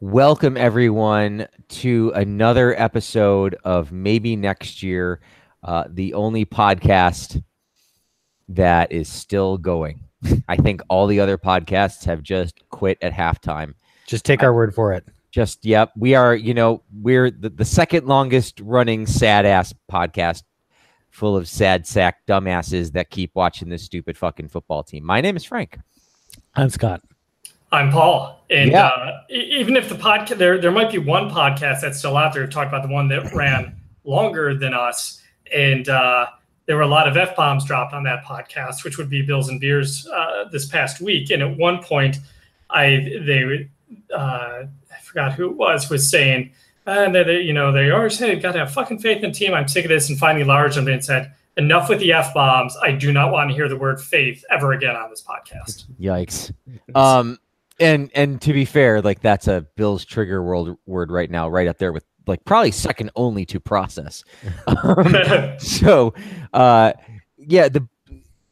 Welcome, everyone, to another episode of Maybe Next Year, uh, the only podcast that is still going. I think all the other podcasts have just quit at halftime. Just take our word for it. Just, yep. We are, you know, we're the, the second longest running sad ass podcast full of sad sack dumbasses that keep watching this stupid fucking football team. My name is Frank. I'm Scott. I'm Paul, and Yeah. uh, even if the podcast there there might be one podcast that's still out there talked about the one that ran longer than us, and uh, there were a lot of f bombs dropped on that podcast, which would be Bills and Beers uh, this past week. And at one point, I they uh, I forgot who it was was saying, and they, they you know they always say got to have fucking faith in the team. I'm sick of this, and finally large and said. Enough with the f bombs. I do not want to hear the word faith ever again on this podcast. Yikes. Um, and and to be fair, like that's a Bill's trigger world word right now, right up there with like probably second only to process. Um, so, uh, yeah, the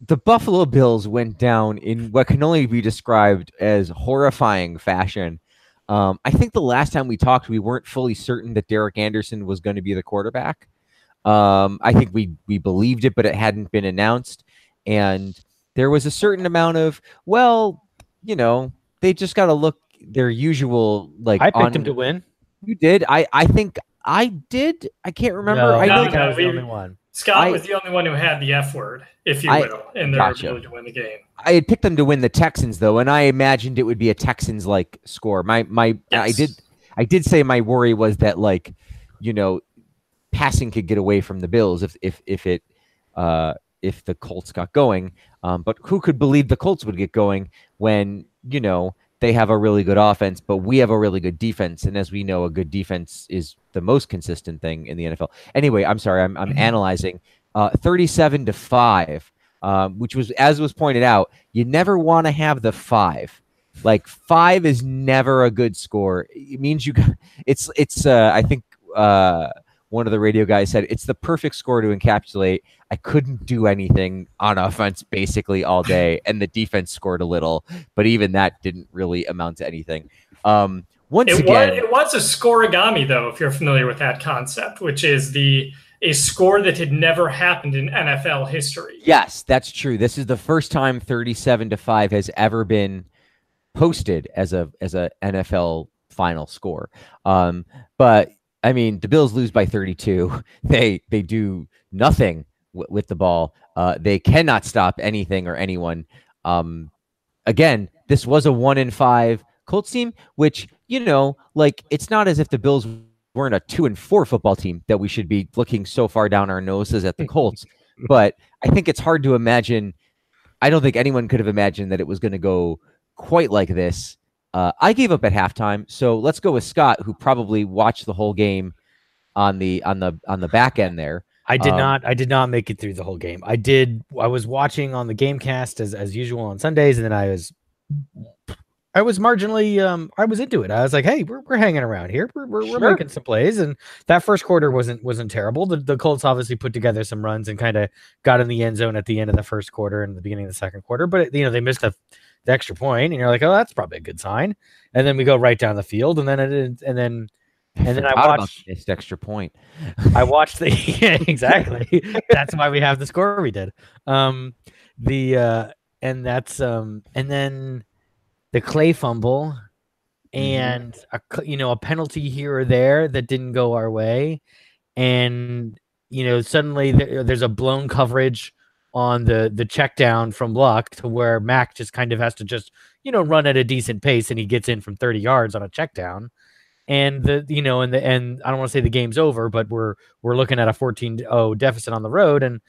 the Buffalo Bills went down in what can only be described as horrifying fashion. Um, I think the last time we talked, we weren't fully certain that Derek Anderson was going to be the quarterback. Um, I think we we believed it, but it hadn't been announced, and there was a certain amount of well, you know, they just got to look their usual like. I picked on- him to win. You did. I I think I did. I can't remember. No, I I know. think I was the only one. Scott I- was the only one who had the F word, if you I- will, in their Gotcha. ability to win the game. I had picked them to win the Texans though, and I imagined it would be a Texans like score. My my I did I did say my worry was that like, you know, passing could get away from the Bills if if if it uh if the Colts got going. Um, but who could believe the Colts would get going when, you know, they have a really good offense, but we have a really good defense. And as we know, a good defense is the most consistent thing in the NFL. Anyway, I'm sorry, I'm I'm Mhm. analyzing. Uh 37 to 5 um, which was as was pointed out, you never want to have the five. Like five is never a good score. It means you. got- It's it's. Uh, I think uh, one of the radio guys said it's the perfect score to encapsulate. I couldn't do anything on offense basically all day, and the defense scored a little, but even that didn't really amount to anything. Um, once It again, was, it was a scorigami, though, if you're familiar with that concept, which is the a score that had never happened in NFL history. Yes, that's true. This is the first time 37 to 5 has ever been posted as a as a NFL final score. Um, but I mean, the Bills lose by 32. They they do nothing w- with the ball. Uh, they cannot stop anything or anyone. Um, again, this was a 1 in 5 Colts team, which, you know, like it's not as if the Bills weren't a 2 and 4 football team that we should be looking so far down our noses at the Colts but I think it's hard to imagine. I don't think anyone could have imagined that it was going to go quite like this. Uh, I gave up at halftime, so let's go with Scott, who probably watched the whole game on the on the on the back end there. I did Um, not. I did not make it through the whole game. I did. I was watching on the GameCast as as usual on Sundays, and then I was. I was marginally. Um, I was into it. I was like, "Hey, we're, we're hanging around here. We're, we're, we're making some plays." And that first quarter wasn't wasn't terrible. The, the Colts obviously put together some runs and kind of got in the end zone at the end of the first quarter and the beginning of the second quarter. But you know they missed the, the extra point, and you're like, "Oh, that's probably a good sign." And then we go right down the field, and then it and then And then I watched- missed extra point. I watched the yeah, exactly. that's why we have the score we did. Um the uh and that's um and then the clay fumble and a c- you know a penalty here or there that didn't go our way and you know suddenly there, there's a blown coverage on the the check down from luck to where Mack just kind of has to just you know run at a decent pace and he gets in from 30 yards on a check down and the you know and the and I don't want to say the game's over but we're we're looking at a 14-0 deficit on the road and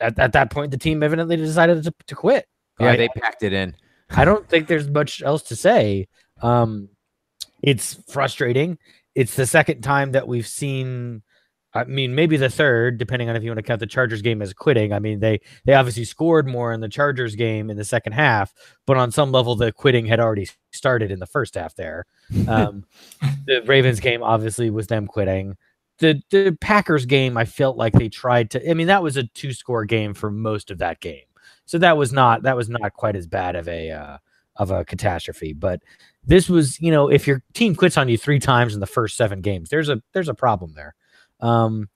at, at that point the team evidently decided to, to quit Yeah, I- they packed it in. I don't think there's much else to say. Um, it's frustrating. It's the second time that we've seen. I mean, maybe the third, depending on if you want to count the Chargers game as quitting. I mean, they they obviously scored more in the Chargers game in the second half, but on some level, the quitting had already started in the first half. There, um, the Ravens game obviously was them quitting. The the Packers game, I felt like they tried to. I mean, that was a two score game for most of that game so that was not that was not quite as bad of a uh, of a catastrophe. But this was, you know, if your team quits on you three times in the first seven games, there's a there's a problem there. Um,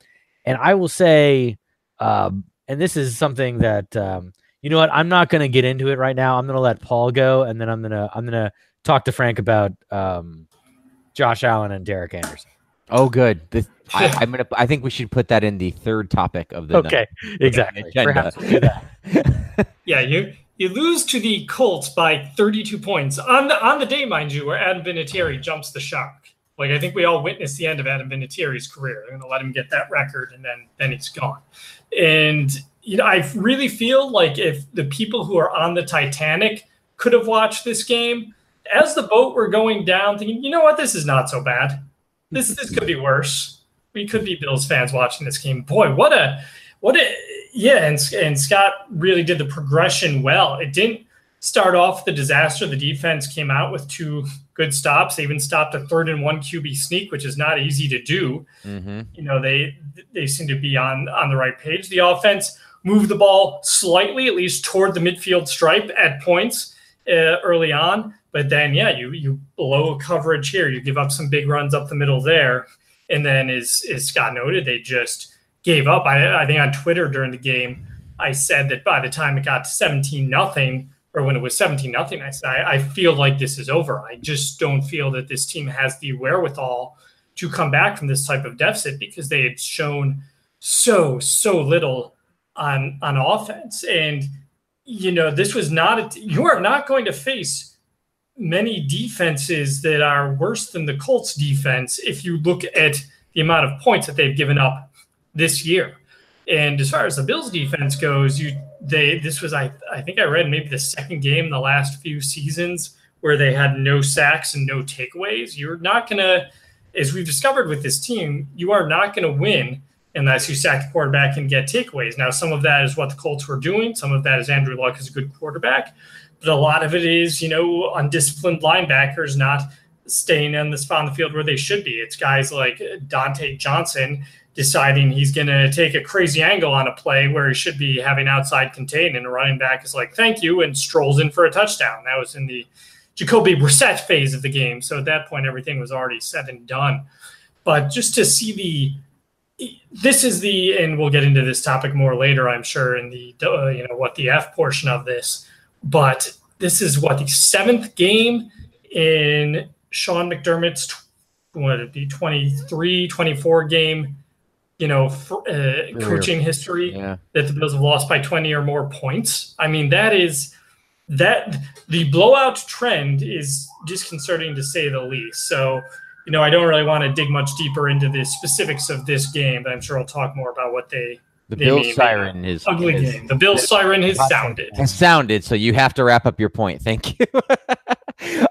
and I will say, um, and this is something that um, you know what I'm not going to get into it right now. I'm going to let Paul go, and then I'm gonna I'm gonna talk to Frank about um, Josh Allen and Derek Anderson. Oh, good. This, I, am gonna. I think we should put that in the third topic of the. Okay, night. exactly. Perhaps we'll do that. yeah, you you lose to the Colts by 32 points on the on the day, mind you, where Adam Vinatieri jumps the shark. Like I think we all witnessed the end of Adam Vinatieri's career. They're going to let him get that record, and then then he's gone. And you know, I really feel like if the people who are on the Titanic could have watched this game as the boat were going down, thinking, you know what, this is not so bad. This this could be worse. We could be Bills fans watching this game. Boy, what a what a yeah, and and Scott really did the progression well. It didn't start off the disaster. The defense came out with two good stops. They even stopped a third and one QB sneak, which is not easy to do. Mm-hmm. You know, they they seem to be on on the right page. The offense moved the ball slightly, at least toward the midfield stripe at points uh, early on. But then, yeah, you you blow coverage here. You give up some big runs up the middle there, and then, as as Scott noted, they just gave up. I, I think on Twitter during the game, I said that by the time it got to 17 nothing, or when it was 17 nothing, I said, I, I, feel like this is over. I just don't feel that this team has the wherewithal to come back from this type of deficit because they had shown so, so little on on offense. And you know, this was not a, you are not going to face many defenses that are worse than the Colts defense if you look at the amount of points that they've given up this year. And as far as the Bills defense goes, you they this was I I think I read maybe the second game in the last few seasons where they had no sacks and no takeaways. You're not gonna, as we've discovered with this team, you are not gonna win unless you sack the quarterback and get takeaways. Now, some of that is what the Colts were doing. Some of that is Andrew Luck is a good quarterback, but a lot of it is you know undisciplined linebackers not staying in the spot on the field where they should be. It's guys like Dontae Johnson deciding he's going to take a crazy angle on a play where he should be having outside contain, and the running back is like, "Thank you," and strolls in for a touchdown. That was in the Jacoby Brissett phase of the game. So at that point, everything was already said and done. But just to see the this is the and we'll get into this topic more later i'm sure in the uh, you know what the f portion of this but this is what the seventh game in sean mcdermott's what it be 23 24 game you know, for, uh, coaching history yeah. that the Bills have lost by 20 or more points. I mean, that is that the blowout trend is disconcerting to say the least. So, you know, I don't really want to dig much deeper into the specifics of this game, but I'm sure I'll talk more about what they. The Bill siren is ugly is, game. The Bill siren has sounded. Has sounded. So you have to wrap up your point. Thank you.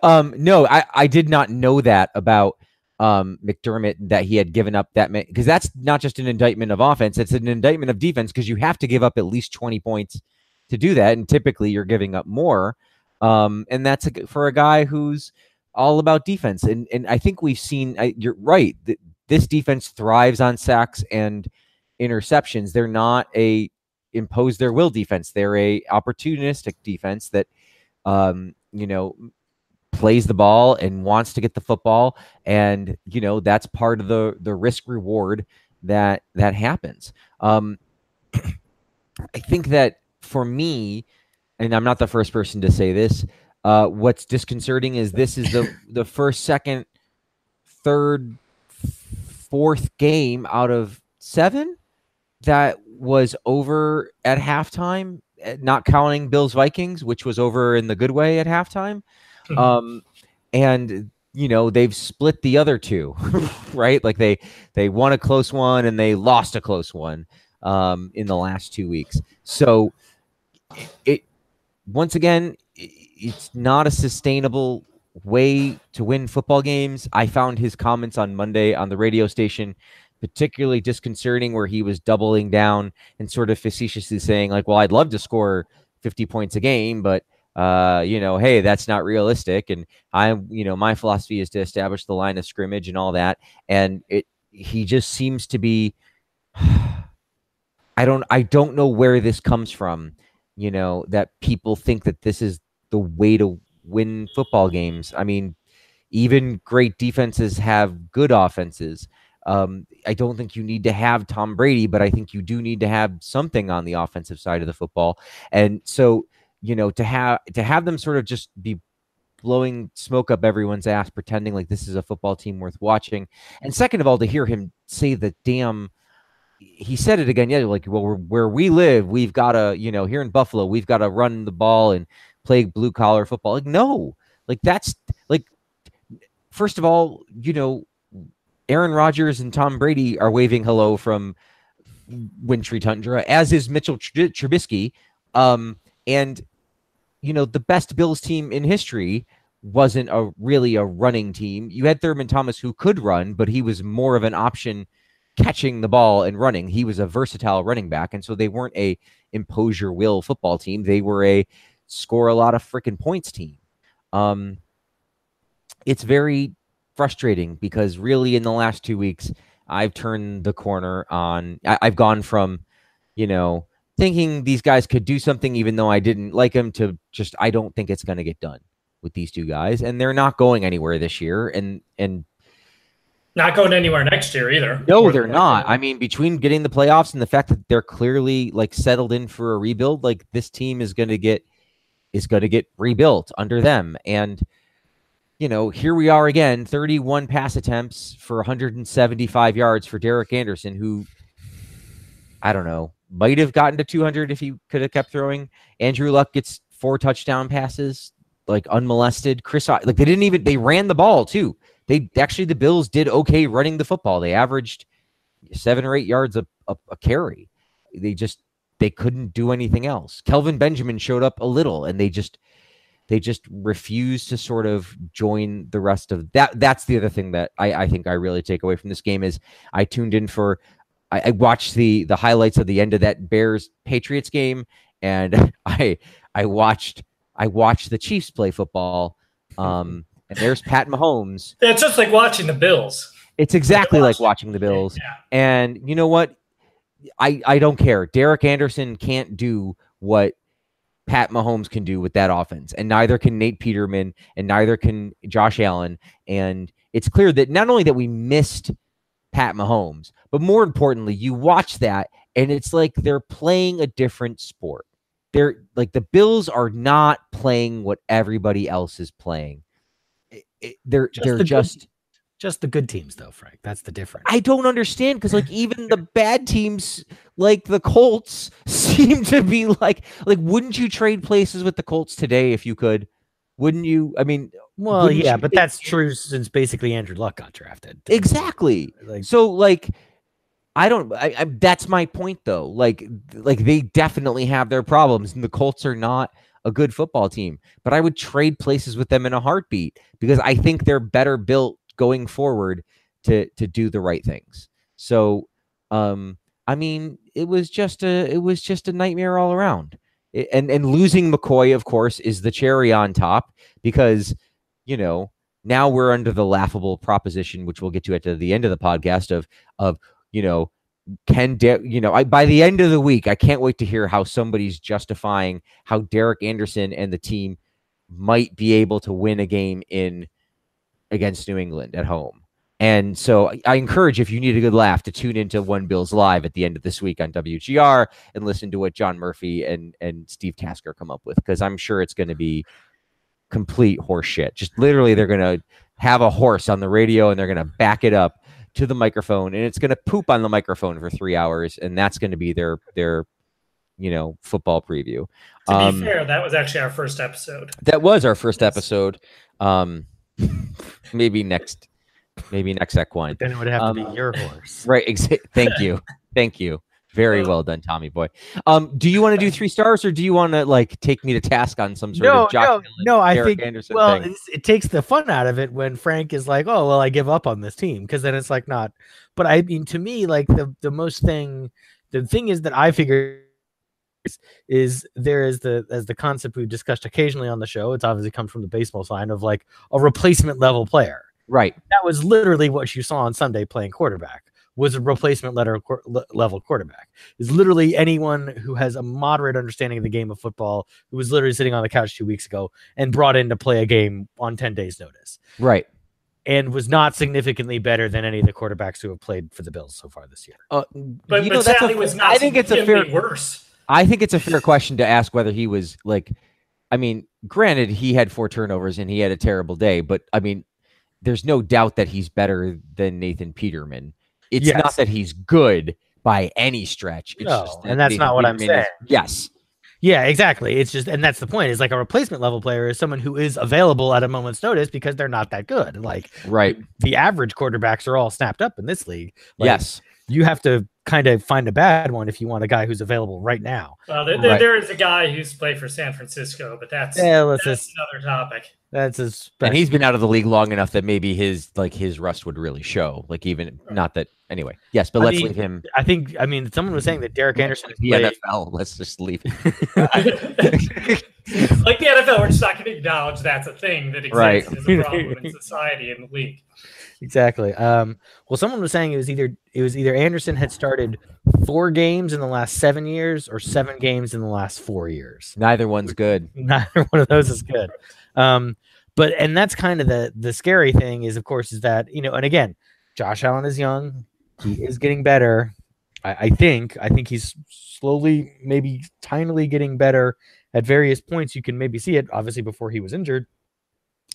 um, no, I, I did not know that about um, McDermott that he had given up that many because that's not just an indictment of offense; it's an indictment of defense because you have to give up at least twenty points to do that, and typically you're giving up more. Um, and that's a, for a guy who's all about defense. And and I think we've seen. I, you're right. Th- this defense thrives on sacks and interceptions. They're not a impose their will defense. They're a opportunistic defense that um, you know plays the ball and wants to get the football and you know that's part of the the risk reward that that happens um i think that for me and i'm not the first person to say this uh what's disconcerting is this is the the first second third fourth game out of seven that was over at halftime eh, not counting bills vikings which was over in the good way at halftime. Um, and you know they've split the other two, right? Like they they won a close one and they lost a close one um, in the last two weeks. So it once again, it's not a sustainable way to win football games. I found his comments on Monday on the radio station particularly disconcerting where he was doubling down and sort of facetiously saying like well I'd love to score 50 points a game but uh, you know, hey, that's not realistic. And I, you know, my philosophy is to establish the line of scrimmage and all that. And it, he just seems to be, I don't, I don't know where this comes from. You know, that people think that this is the way to win football games. I mean, even great defenses have good offenses. Um, I don't think you need to have Tom Brady, but I think you do need to have something on the offensive side of the football. And so, you know, to have to have them sort of just be blowing smoke up everyone's ass, pretending like this is a football team worth watching. And second of all, to hear him say the damn he said it again. Yeah, like well, where we live, we've got to, you know, here in Buffalo, we've got to run the ball and play blue collar football. Like, no, like that's like, first of all, you know, Aaron Rodgers and Tom Brady are waving hello from Wintry Tundra, as is Mitchell Trubisky. Um, and you know, the best Bills team in history wasn't a really a running team. You had Thurman Thomas who could run, but he was more of an option catching the ball and running. He was a versatile running back, and so they weren't a impose your will football team. They were a score a lot of freaking points team. Um, it's very frustrating because really in the last two weeks I've turned the corner on. I, I've gone from, you know, thinking these guys could do something even though I didn't like them to just I don't think it's going to get done with these two guys and they're not going anywhere this year and and not going anywhere next year either. No, they're not. I mean, between getting the playoffs and the fact that they're clearly like settled in for a rebuild, like this team is going to get is going to get rebuilt under them. And you know, here we are again, 31 pass attempts for 175 yards for Derek Anderson, who I don't know, might have gotten to 200 if he could have kept throwing. Andrew Luck gets four touchdown passes, like unmolested. Chris, like they didn't even they ran the ball too they actually the Bills did okay running the football. They averaged seven or eight yards a, a, a carry. They just they couldn't do anything else. Kelvin Benjamin showed up a little, and they just they just refused to sort of join the rest of that. That's the other thing that I, I think I really take away from this game is I tuned in for I, I watched the the highlights of the end of that Bears Patriots game, and I I watched I watched the Chiefs play football. Um, and there's Pat Mahomes. It's just like watching the Bills. It's exactly like watching the Bills. Yeah. And you know what? I I don't care. Derek Anderson can't do what Pat Mahomes can do with that offense, and neither can Nate Peterman, and neither can Josh Allen. And it's clear that not only that we missed Pat Mahomes, but more importantly, you watch that, and it's like they're playing a different sport. They're like the Bills are not playing what everybody else is playing it, they're just they're the just good, just the good teams though, Frank. That's the difference. I don't understand because like even the bad teams like the Colts seem to be like like wouldn't you trade places with the Colts today if you could? Wouldn't you? I mean, well, yeah, but that's true since basically Andrew Luck got drafted. Exactly. Like, so like I don't. I, I, that's my point, though. Like, like they definitely have their problems, and the Colts are not a good football team, but I would trade places with them in a heartbeat because I think they're better built going forward to to do the right things. So, um, I mean, it was just a it was just a nightmare all around. And and losing McCoy, of course, is the cherry on top because you know now we're under the laughable proposition, which we'll get to at the end of the podcast of of you know can De- you know I, by the end of the week i can't wait to hear how somebody's justifying how derek anderson and the team might be able to win a game in against new england at home and so I encourage if you need a good laugh to tune into One Bills Live at the end of this week on WGR and listen to what John Murphy and and Steve Tasker come up with because I'm sure it's going to be complete horseshit. Just literally, they're going to have a horse on the radio and they're going to back it up to the microphone and it's going to poop on the microphone for three hours and that's going to be their their you know football preview. To um, be fair that was actually our first episode. that was our first episode. Um maybe next maybe next equine then it would have um, to be your horse right exa- thank you thank you very well done, Tommy boy. Um, do you want to do three stars, or do you want to like take me to task on some sort no, of Josh no, no? I think Anderson well, it takes the fun out of it when Frank is like, "Oh, well, I give up on this team," because then it's like not. But I mean, to me, like the the most thing, the thing is that I figure is, is there is the as the concept we've discussed occasionally on the show. It's obviously come from the baseball side of like a replacement level player. Right. That was literally what you saw on Sunday playing quarterback was a replacement letter, le- level quarterback. Is literally anyone who has a moderate understanding of the game of football, who was literally sitting on the couch two weeks ago and brought in to play a game on 10 days' notice. Right. And was not significantly better than any of the quarterbacks who have played for the Bills so far this year. Uh, But, you but know, that's a- was not I think it's a fair. worse. I think it's a fair question to ask whether he was like. I mean, granted, he had four turnovers and he had a terrible day, but I mean, there's no doubt that he's better than Nathan Peterman. It's Yes. not that he's good by any stretch. It's No, just that and that's Nathan not what I'm Peterman is- saying. yes. Yeah, exactly. It's just, and that's the point. Is like a replacement level player is someone who is available at a moment's notice because they're not that good. Like Right. the average quarterbacks are all snapped up in this league. Like, yes. you have to kind of find a bad one if you want a guy who's available right now. Well, there, there- Right. there is a guy who's played for San Francisco, but that's, Yeah, let's that's just another topic. that's as And he's been out of the league long enough that maybe his like his rust would really show. Like even not that anyway. Yes, but I let's mean, leave him. I think I mean someone was saying that Derek Anderson has The played- NFL. Let's just leave. Him like the NFL, we're just not going to acknowledge that's a thing that exists Right. as a problem in society in the league. Exactly. Um, well, someone was saying it was either it was either Anderson had started four games in the last seven years or seven games in the last four years. Neither one's good. Neither one of those is good. Um, but and that's kind of the the scary thing is, of course, is that you know, and again, Josh Allen is young. He is getting better. I, I think. I think he's slowly, maybe tinily getting better at various points. You can maybe see it. Obviously, before he was injured,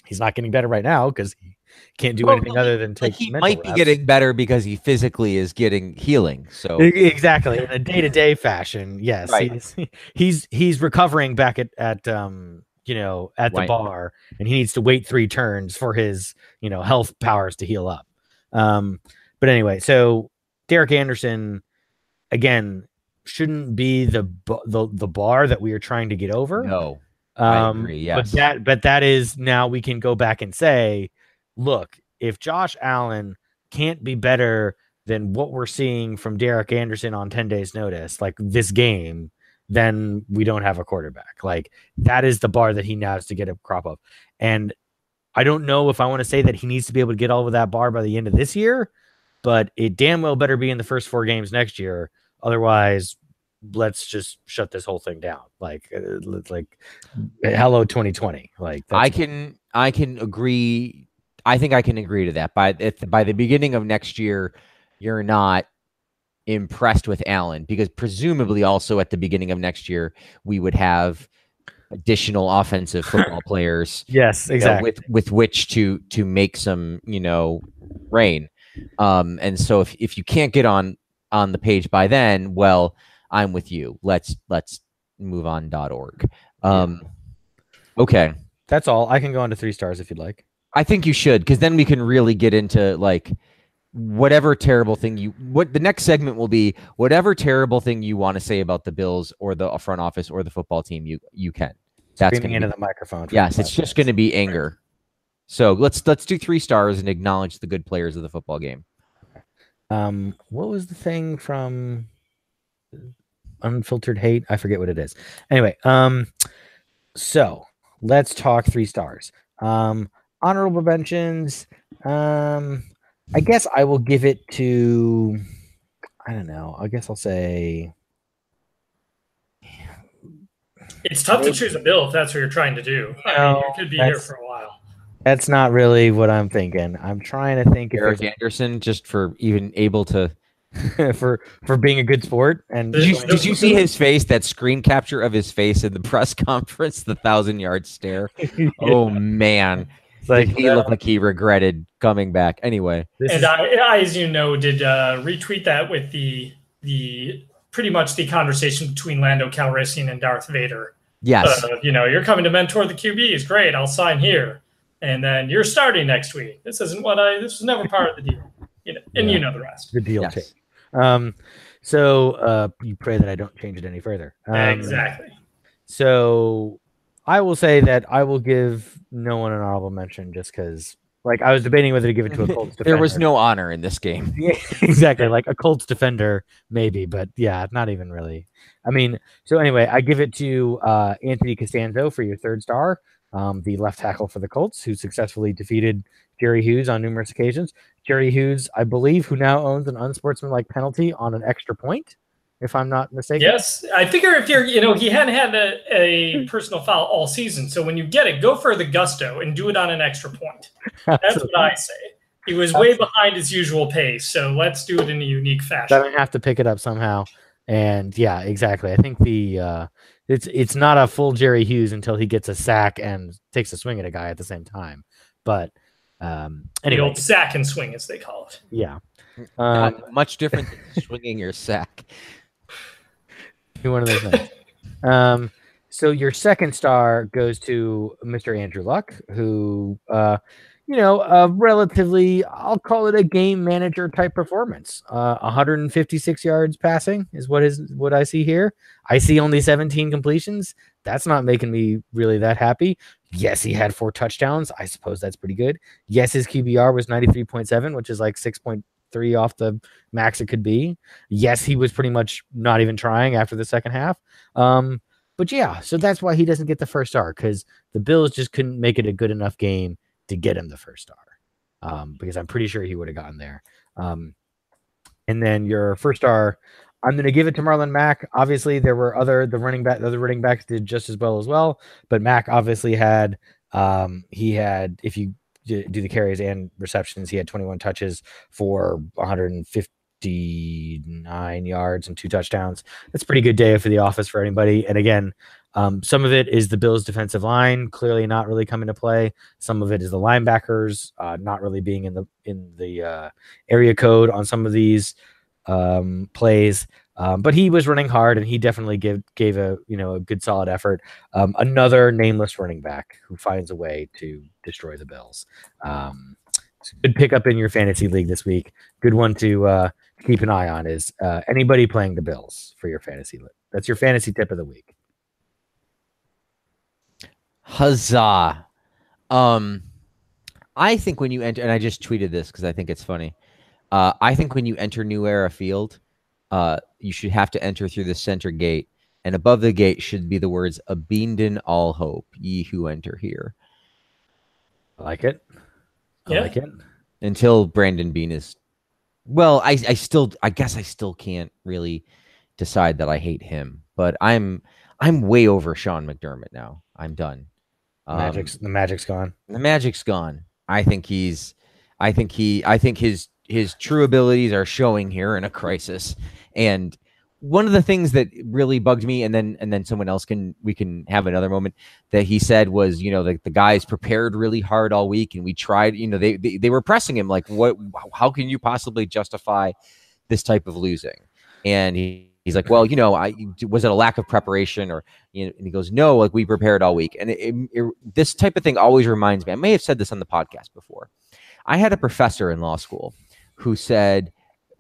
he's not getting better right now because he can't do Well, anything other than Like take. he might be getting better because he physically is getting healing. So exactly in a day-to-day fashion yes Right. he's, he's he's recovering back at at um you know at the Right. bar and he needs to wait three turns for his you know health powers to heal up um but anyway so derek anderson again shouldn't be the the, the bar that we are trying to get over no. Um, agree, But that, but that is now we can go back and say, look, if Josh Allen can't be better than what we're seeing from Derek Anderson on 10 days notice, like this game, then we don't have a quarterback. Like that is the bar that he now has to get a crop of. And I don't know if I want to say that he needs to be able to get all of that bar by the end of this year, but it damn well better be in the first four games next year. Otherwise, let's just shut this whole thing down. Like, uh, like, hello 2020. Like, I can I can agree. I think I can agree to that. By at, by the beginning of next year, you're not impressed with Allen because presumably also at the beginning of next year we would have additional offensive football players yes, you know, exactly. with with which to to make some you know rain. Um, and so if if you can't get on on the page by then, well, I'm with you. Let's let's move on. Dot org. Um, okay. That's all. I can go on to three stars if you'd like. I think you should because then we can really get into like whatever terrible thing you what the next segment will be whatever terrible thing you want to say about the Bills or the front office or the football team you you can. That's Screaming into be, the microphone. yes, it's just going to be anger. So let's let's do three stars and acknowledge the good players of the football game. Um, what was the thing from Unfiltered Hate? I forget what it is. Anyway, um, so let's talk three stars. Um, honorable mentions. Um, I guess I will give it to. I don't know. I guess I'll say. It's tough to choose a bill if that's what you're trying to do. I mean, you could be here that's- for a while. That's not really what I'm thinking. I'm trying to think Eric there's Anderson, just for even able to. for for being a good sport and Did Did you, did you see his face? That screen capture of his face in the press conference, the thousand yard stare. Oh man, It's like Did he uh, looked like he regretted coming back. Anyway, And is- I, I, as you know, did uh, retweet that with the the pretty much the conversation between Lando Calrissian and Darth Vader. yes, Uh, you know, you're coming to mentor the QBs. Great, I'll sign here. And then you're starting next week. This isn't what I. This was never part of the deal. You know, and you know the rest. the deal yes. change. Um, so uh, you pray that I don't change it any further. Um, exactly. So I will say that I will give no one an honorable mention just because, like, I was debating whether to give it to a Colts defender. there was no honor in this game. Yeah, exactly. Like a Colts defender, maybe, but yeah, not even really. I mean, so anyway, I give it to uh, Anthony Castonzo for your third star. um, the left tackle for the Colts, who successfully defeated Jerry Hughes on numerous occasions. Jerry Hughes, I believe, who now owns an unsportsmanlike penalty on an extra point, if I'm not mistaken. Yes, I figure if you're, you know, he hadn't had a, a personal foul all season, so when you get it, go for the gusto and do it on an extra point. That's what I say. He was way behind his usual pace, so let's do it in a unique fashion. Then I have to pick it up somehow. And yeah, exactly. I think the uh, it's it's not a full Jerry Hughes until he gets a sack and takes a swing at a guy at the same time. But um, the anyway, old sack and swing, as they call it. yeah. Um, much different than swinging your sack. One of those things. Um, so your second star goes to Mr. Andrew Luck, who, uh, you know, a relatively, I'll call it a game manager type performance. Uh, 156 yards passing is what is what I see here. I see only 17 completions. That's not making me really that happy. Yes, he had four touchdowns. I suppose that's pretty good. Yes, his QBR was 93.7, which is like 6.3 off the max it could be. Yes, he was pretty much not even trying after the second half. Um, but yeah, so that's why he doesn't get the first star because the Bills just couldn't make it a good enough game to get him the first star. Um, because I'm pretty sure he would have gotten there. Um, and then your first star, I'm going to give it to Marlon Mack. Obviously, there were other the running back, the other running backs did just as well as well, but Mack obviously had um, he had if you do the carries and receptions, he had 21 touches for 159 yards and two touchdowns. That's a pretty good day for the office for anybody. And again, um, some of it is the Bills' defensive line clearly not really coming to play. Some of it is the linebackers uh, not really being in the in the uh, area code on some of these um, plays. Um, but he was running hard, and he definitely gave gave a you know a good solid effort. Um, another nameless running back who finds a way to destroy the Bills. Um, good pickup in your fantasy league this week. Good one to uh, keep an eye on is uh, anybody playing the Bills for your fantasy league. That's your fantasy tip of the week. Huzzah. Um, I think when you enter, and I just tweeted this because I think it's funny. Uh, I think when you enter New Era Field, uh, you should have to enter through the center gate, and above the gate should be the words "Abandon all hope, ye who enter here." I like it. I Yeah. like it. Until Brandon Beane is, well, I, I still, I guess I still can't really decide that I hate him, but I'm, I'm way over Sean McDermott now. I'm done. Um, Magic's the magic's gone. the magic's gone. I think he's I think he I think his his true abilities are showing here in a crisis. And one of the things that really bugged me and then and then someone else can we can have another moment that he said was, you know, the, the guys prepared really hard all week and we tried, you know, they, they they were pressing him like what how can you possibly justify this type of losing? And he He's like, well, you know, I was it a lack of preparation, or you know, and he goes, no, like we prepared all week, and it, it, it, this type of thing always reminds me. I may have said this on the podcast before. I had a professor in law school who said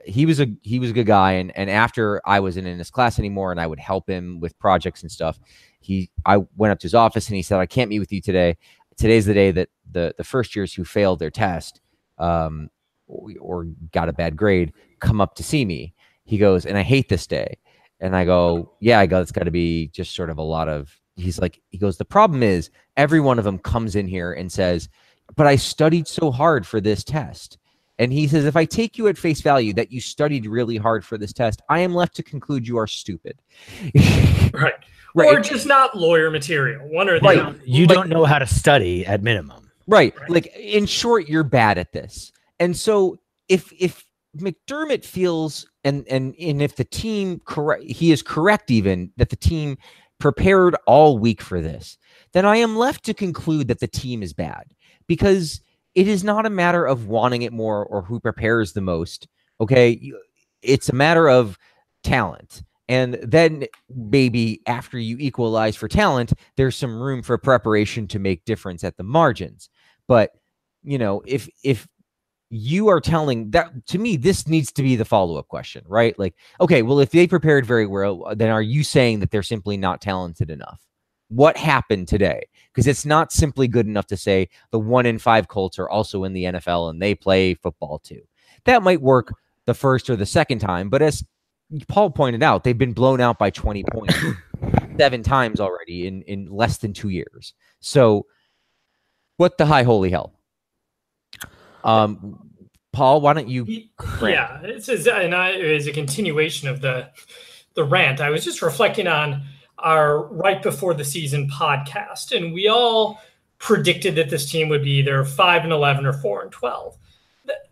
he was a he was a good guy, and and after I wasn't in his class anymore, and I would help him with projects and stuff. He I went up to his office and he said, I can't meet with you today. Today's the day that the the first years who failed their test, um, or, got a bad grade, come up to see me he goes, and I hate this day. And I go, yeah, I go, it's got to be just sort of a lot of, he's like, he goes, the problem is every one of them comes in here and says, but I studied so hard for this test. And he says, if I take you at face value that you studied really hard for this test, I am left to conclude you are stupid. Right. Right. Or just not lawyer material. One or the Right. other. You Like- don't know how to study at minimum. Right. Right. Like in short, you're bad at this. And so if if McDermott feels and and and if the team correct he is correct even that the team prepared all week for this, then I am left to conclude that the team is bad because it is not a matter of wanting it more or who prepares the most. Okay. It's a matter of talent. And then maybe after you equalize for talent, there's some room for preparation to make difference at the margins. But you know, if if you are telling that to me, this needs to be the follow-up question, right? Like, okay, well, if they prepared very well, then are you saying that they're simply not talented enough? What happened today? Because it's not simply good enough to say the one in five Colts are also in the NFL and they play football too. That might work the first or the second time, but as Paul pointed out, they've been blown out by 20 points seven times already in in less than two years. So What the high holy hell? Um, Paul, why don't you? Yeah, it's and I, as a continuation of the the rant. I was just reflecting on our right before the season podcast, and we all predicted that this team would be either five and eleven or four and twelve.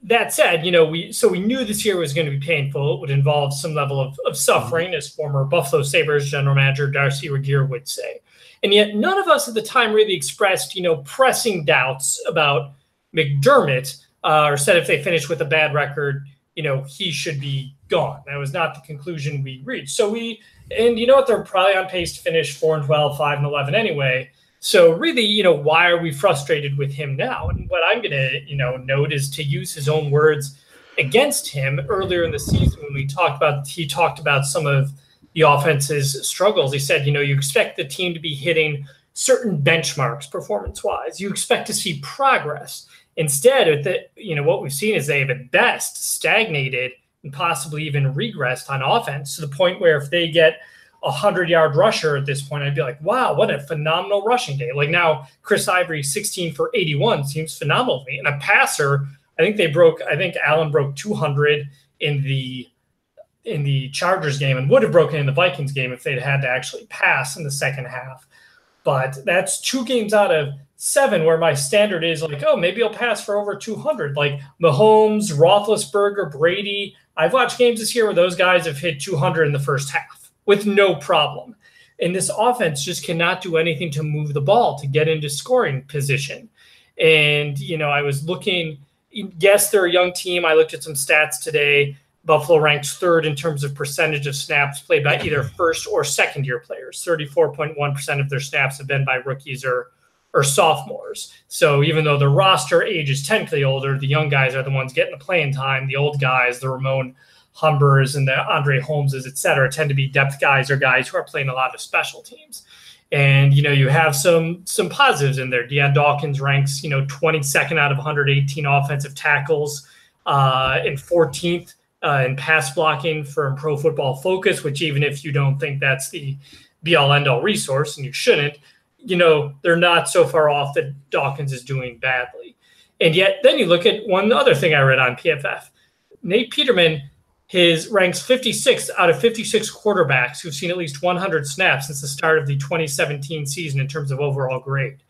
that said, you know, we so we knew this year was going to be painful. It would involve some level of, of suffering, as former Buffalo Sabres general manager Darcy Regier would say. And yet, none of us at the time really expressed, you know, pressing doubts about McDermott, uh, or said if they finished with a bad record, you know, he should be gone. That was not the conclusion we reached. So we, and you know what, they're probably on pace to finish four and 12, five and 11 anyway. So really, you know, why are we frustrated with him now? And what I'm going to, you know, note is to use his own words against him earlier in the season when we talked about, he talked about some of the offense's struggles. He said, you know, you expect the team to be hitting certain benchmarks performance wise. You expect to see progress. Instead, the, you know, what we've seen is they've at best stagnated and possibly even regressed on offense to the point where if they get a hundred yard rusher at this point, I'd be like, wow, what a phenomenal rushing day. Like now, Chris Ivory, 16 for 81 seems phenomenal to me. And a passer, I think they broke, I think Allen broke 200 in the in the Chargers game and would have broken in the Vikings game if they'd had to actually pass in the second half. But that's two games out of seven where my standard is like, oh, maybe I'll pass for over 200. Like Mahomes, Roethlisberger, Brady. I've watched games this year where those guys have hit 200 in the first half with no problem. And this offense just cannot do anything to move the ball to get into scoring position. And, you know, I was looking, yes, they're a young team. I looked at some stats today. Buffalo ranks third in terms of percentage of snaps played by either first or second year players. 34.1% of their snaps have been by rookies or or sophomores. So even though the roster age is technically older, the young guys are the ones getting the playing time. The old guys, the Ramon Humbers and the Andre Holmeses, et cetera, tend to be depth guys or guys who are playing a lot of special teams. And you know, you have some some positives in there. Dion Dawkins ranks, you know, 22nd out of 118 offensive tackles uh, and 14th uh, in pass blocking from Pro Football Focus, which even if you don't think that's the be all end all resource, and you shouldn't, you know, they're not so far off that Dawkins is doing badly. And yet, then you look at one other thing I read on PFF. Nate Peterman, his ranks 56 out of 56 quarterbacks who've seen at least 100 snaps since the start of the 2017 season in terms of overall grade.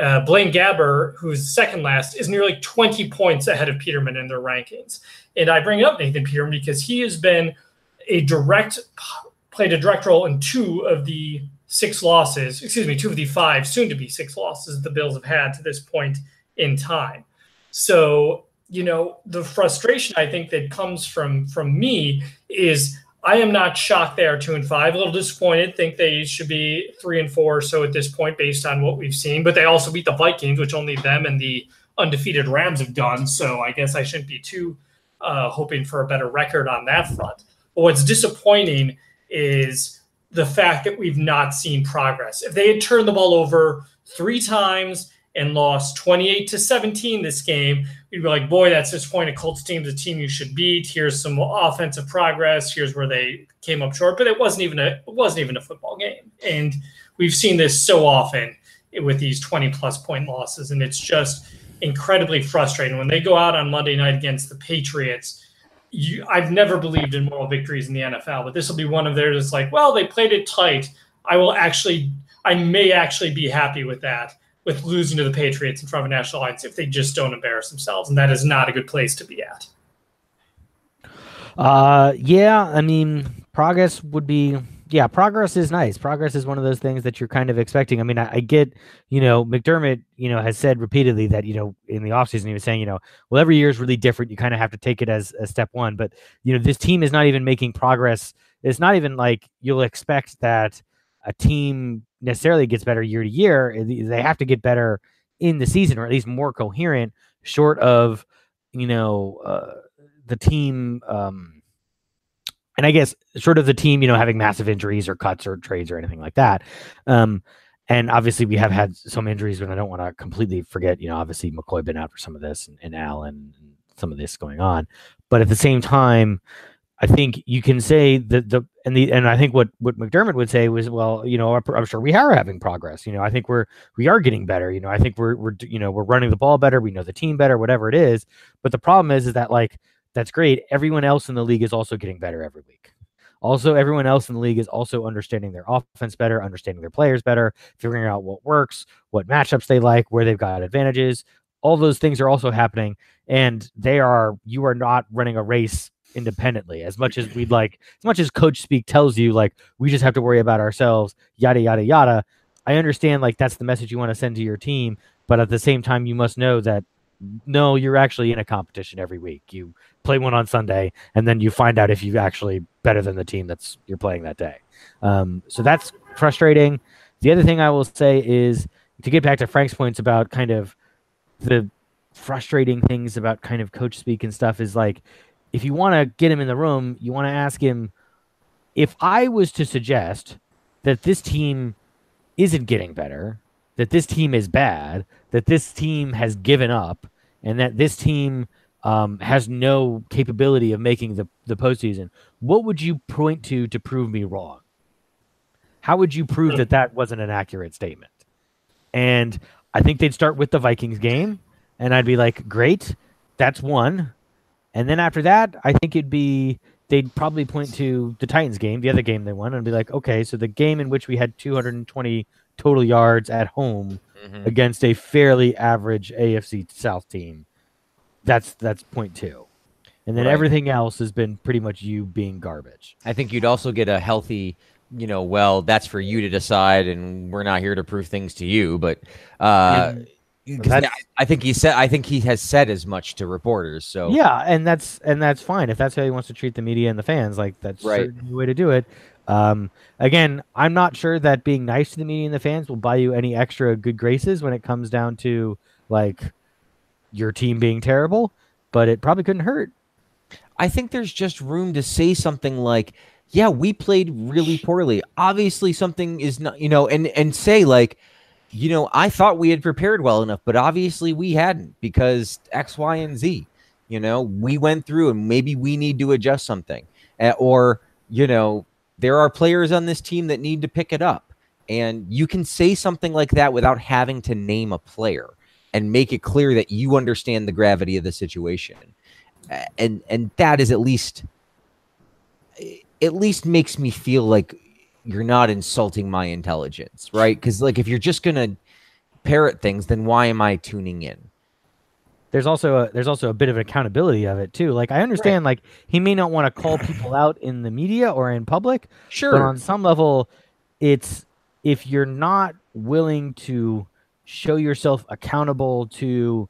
Uh, Blaine Gabbert, who's second last, is nearly 20 points ahead of Peterman in their rankings. And I bring up Nathan Peterman because he has been a direct played a direct role in two of the six losses, excuse me, two of the five, soon to be six losses the Bills have had to this point in time. So, you know, the frustration I think that comes from from me is I am not shocked they are two and five. A little disappointed. Think they should be three and four. So at this point, based on what we've seen, but they also beat the Vikings, which only them and the undefeated Rams have done. So I guess I shouldn't be too uh, hoping for a better record on that front. But what's disappointing is the fact that we've not seen progress. If they had turned the ball over three times and lost 28 to 17 this game, we'd be like, boy, that's disappointing. Colts team's a team you should beat. Here's some offensive progress. Here's where they came up short. But it wasn't even a it wasn't even a football game. And we've seen this so often with these 20 plus point losses. And it's just incredibly frustrating. When they go out on Monday night against the Patriots, you, I've never believed in moral victories in the NFL, but this will be one of theirs. It's like, well, they played it tight. I will actually, I may actually be happy with that, with losing to the Patriots in front of a national audience if they just don't embarrass themselves, and that is not a good place to be at. Uh, yeah, I mean, progress would be yeah, progress is nice. Progress is one of those things that you're kind of expecting. I mean, I, I, get, you know, McDermott, you know, has said repeatedly that, you know, in the offseason, he was saying, you know, well, every year is really different. You kind of have to take it as a step one. But, you know, this team is not even making progress. It's not even like you'll expect that a team necessarily gets better year to year. They have to get better in the season or at least more coherent, short of, you know, uh, the team. Um, and I guess sort of the team, you know, having massive injuries or cuts or trades or anything like that. Um, and obviously we have had some injuries, and I don't want to completely forget, you know, obviously McCoy been out for some of this and, and Allen and some of this going on. But at the same time, I think you can say that the and the and I think what what McDermott would say was, well, you know, I'm sure we are having progress. You know, I think we're we are getting better. You know, I think we're we're you know we're running the ball better. We know the team better, whatever it is. But the problem is, is that like that's great. Everyone else in the league is also getting better every week. Also, everyone else in the league is also understanding their offense better, understanding their players better, figuring out what works, what matchups they like, where they've got advantages. All those things are also happening, and they are you are not running a race independently as much as we'd like as much as coach speak tells you like we just have to worry about ourselves yada yada yada i understand like that's the message you want to send to your team but at the same time you must know that no you're actually in a competition every week. You play one on sunday and then you find out if you're actually better than the team that's you're playing that day. Um, so that's frustrating. The other thing i will say is to get back to frank's points about kind of the frustrating things about kind of coach speak and stuff is like if you want to get him in the room, you want to ask him if I was to suggest that this team isn't getting better, that this team is bad, that this team has given up, and that this team um, has no capability of making the, the postseason, what would you point to to prove me wrong? How would you prove that that wasn't an accurate statement? And I think they'd start with the Vikings game, and I'd be like, great, that's one. And then after that, I think it'd be they'd probably point to the Titans game, the other game they won, and be like, okay, so the game in which we had 220 total yards at home mm-hmm. against a fairly average AFC South team. That's that's point two. And then right. everything else has been pretty much you being garbage. I think you'd also get a healthy, you know, well, that's for you to decide, and we're not here to prove things to you. But uh, and, I think he said I think he has said as much to reporters. So yeah, and that's and that's fine if that's how he wants to treat the media and the fans. Like that's right. the way to do it. Um, again, I'm not sure that being nice to the media and the fans will buy you any extra good graces when it comes down to like your team being terrible, but it probably couldn't hurt. I think there's just room to say something like, "Yeah, we played really poorly. Obviously, something is not, you know," and and say like you know, I thought we had prepared well enough, but obviously we hadn't because X, Y, and Z. You know, we went through and maybe we need to adjust something. Uh, or, you know, there are players on this team that need to pick it up. And you can say something like that without having to name a player and make it clear that you understand the gravity of the situation. And and that is at least at least makes me feel like you're not insulting my intelligence, right? Because like if you're just gonna parrot things, then why am I tuning in? There's also a there's also a bit of accountability of it too. Like I understand, right. like he may not want to call people out in the media or in public, sure. But on some level, it's if you're not willing to show yourself accountable to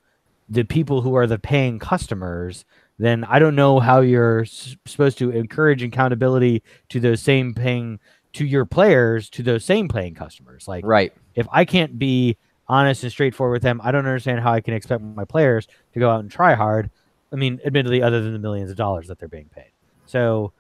the people who are the paying customers, then I don't know how you're s- supposed to encourage accountability to those same paying to your players to those same playing customers. Like, right. If I can't be honest and straightforward with them, I don't understand how I can expect my players to go out and try hard. I mean, admittedly, other than the millions of dollars that they're being paid. So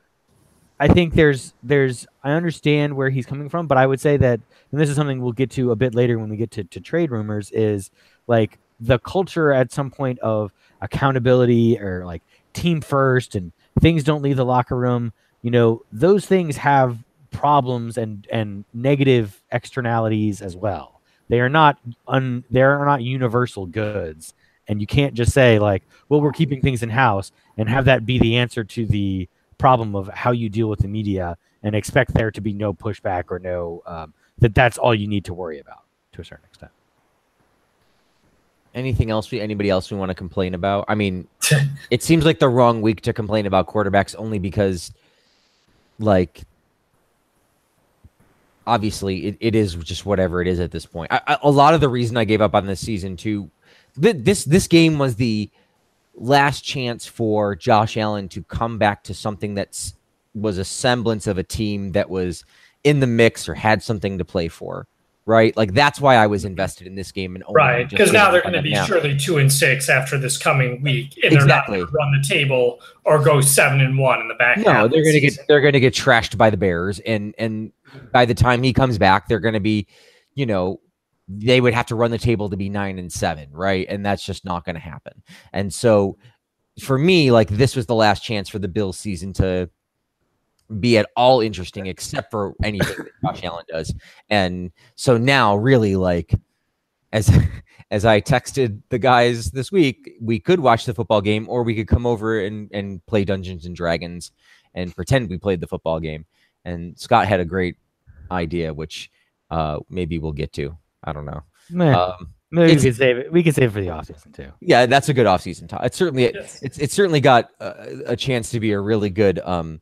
I think there's there's I understand where he's coming from, but I would say that and this is something we'll get to a bit later when we get to, to trade rumors, is like the culture at some point of accountability or like team first and things don't leave the locker room. You know, those things have problems and and negative externalities as well. They are not un, they are not universal goods, and you can't just say like, "Well, we're keeping things in house," and have that be the answer to the problem of how you deal with the media, and expect there to be no pushback or no um, that that's all you need to worry about to a certain extent. Anything else? We anybody else we want to complain about? I mean, it seems like the wrong week to complain about quarterbacks only because, like, obviously it, it is just whatever it is at this point. I, I, a lot of the reason I gave up on this season too, th- this this game was the last chance for Josh Allen to come back to something that was a semblance of a team that was in the mix or had something to play for. Right, like that's why I was invested in this game and right because now they're going to be now. surely two and six after this coming week, and they're not going to run the table or go seven and one in the back. No, they're going to get they're going to get trashed by the Bears, and and by the time he comes back, they're going to be, you know, they would have to run the table to be nine and seven, right? And that's just not going to happen. And so for me, like this was the last chance for the Bills season to be at all interesting except for anything that Josh Allen does. And so now, really, like as as I texted the guys this week, we could watch the football game, or we could come over and and play Dungeons and Dragons and pretend we played the football game. And Scott had a great idea, which uh, maybe we'll get to. I don't know. Man, Um, maybe we can save it. We can save it for the offseason too. yeah, that's a good offseason talk. It's certainly Yes. it's it's certainly got a, a chance to be a really good um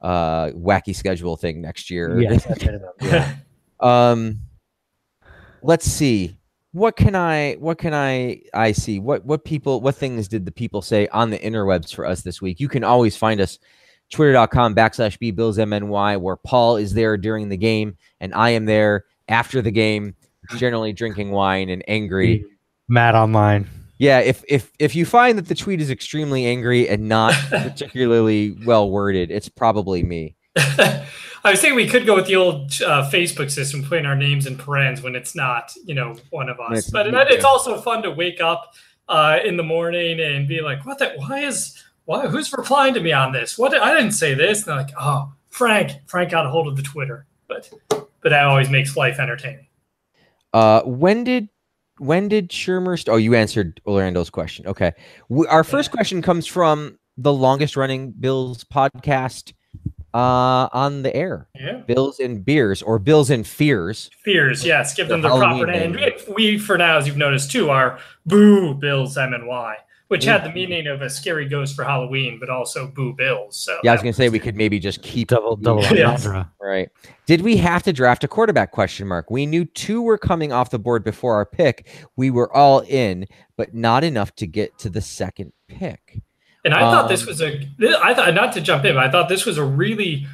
uh wacky schedule thing next year. Yes. Yeah. um let's see. What can I what can I I see? What what people what things did the people say on the interwebs for us this week? You can always find us twitter.com backslash b bills mny where Paul is there during the game and I am there after the game, generally drinking wine and angry. Mad online. Yeah, if if if you find that the tweet is extremely angry and not particularly well worded, it's probably me. I was thinking we could go with the old uh, Facebook system, putting our names in parens when it's not, you know, one of us. it's- But it- it's also fun to wake up uh, in the morning and be like, "What? The, why is? Why? Who's replying to me on this? What? I didn't say this." And they're like, "Oh, Frank. Frank got a hold of the Twitter." But but that always makes life entertaining. Uh, when did when did Shermer? St- oh, you answered Orlando's question. Okay, we, our first question comes from the longest running Bills podcast uh, on the air. Yeah. Bills and beers or Bills and fears. Fears, yes. Give them the The proper name. name. We, we, for now, as you've noticed too, are Boo Bills M and Y, which had the meaning of a scary ghost for Halloween, but also Boo Bills. So Yeah, I was gonna say we could maybe just keep Double double Yes. Right. Did we have to draft a quarterback? Question mark. We knew two were coming off the board before our pick. We were all in, but not enough to get to the second pick. And I thought this Um, was a. I thought not to jump in, but I thought this was a really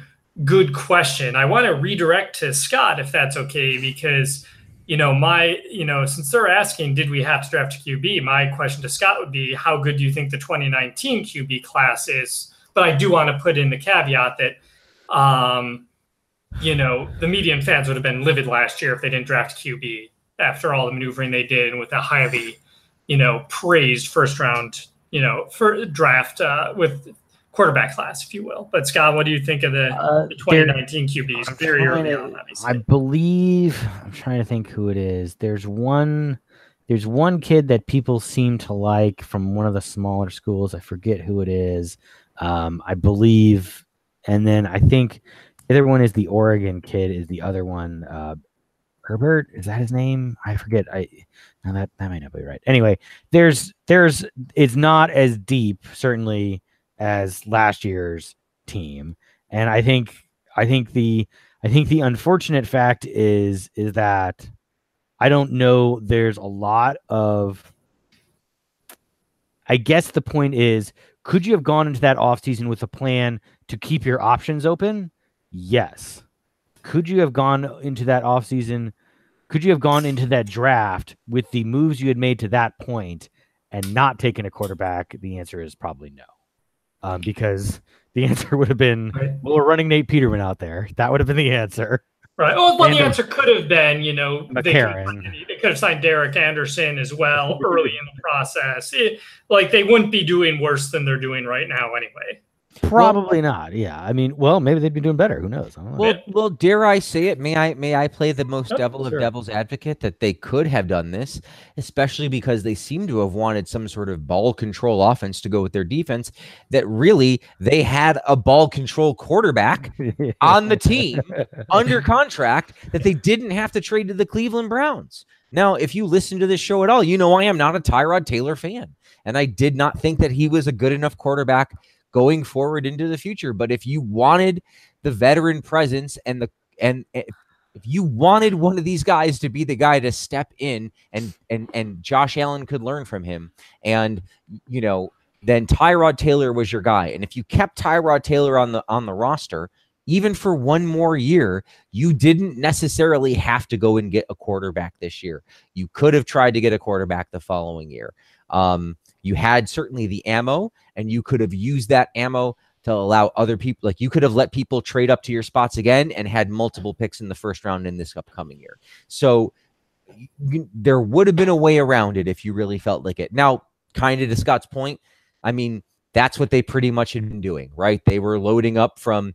good question. I want to redirect to Scott if that's okay, because you know my you know since they're asking, did we have to draft a QB? My question to Scott would be, how good do you think the 2019 QB class is? But I do want to put in the caveat that, um, you know, the median fans would have been livid last year if they didn't draft QB after all the maneuvering they did and with a highly, you know, praised first round you know, for draft uh, with quarterback class, if you will. But Scott, what do you think of the, Uh, the there- 2019 QBs? I'm Very early to- on, I believe I'm trying to think who it is. There's one there's one kid that people seem to like from one of the smaller schools. I forget who it is. Um, I believe and then I think the other one is the Oregon kid is the other one. Uh, Herbert is that his name? I forget. I now that that might not be right. Anyway, there's there's it's not as deep certainly as last year's team, and I think I think the I think the unfortunate fact is is that I don't know. There's a lot of. I guess the point is, could you have gone into that offseason with a plan to keep your options open? Yes. Could you have gone into that offseason? Could you have gone into that draft with the moves you had made to that point and not taken a quarterback? The answer is probably no. Um, because the answer would have been, Right. well, we're running Nate Peterman out there. That would have been the answer. Right. Oh, well, the answer could have been, you know, they could, they could have signed Derek Anderson as well early in the process. It- like they wouldn't be doing worse than they're doing right now, anyway. Probably not. Yeah. I mean, well, maybe they'd be doing better. Who knows? I don't know. Well, well, dare I say it? May I may I play the most Oh, devil sure. of devil's advocate that they could have done this, especially because they seem to have wanted some sort of ball control offense to go with their defense. That really they had a ball control quarterback on the team under contract that they didn't have to trade to the Cleveland Browns. Now, if you listen to this show at all, you know I am not a Tyrod Taylor fan, and I did not think that he was a good enough quarterback going forward into the future. But if you wanted the veteran presence and the and and if you wanted one of these guys to be the guy to step in and and and Josh Allen could learn from him, and you know, then Tyrod Taylor was your guy. And if you kept Tyrod Taylor on the on the roster, even for one more year, you didn't necessarily have to go and get a quarterback this year. You could have tried to get a quarterback the following year. Um, you had certainly the ammo, and you could have used that ammo to allow other people, like you could have let people trade up to your spots again and had multiple picks in the first round in this upcoming year. So you, there would have been a way around it if you really felt like it. Now, kind of to Scott's point, I mean, that's what they pretty much had been doing, right? They were loading up from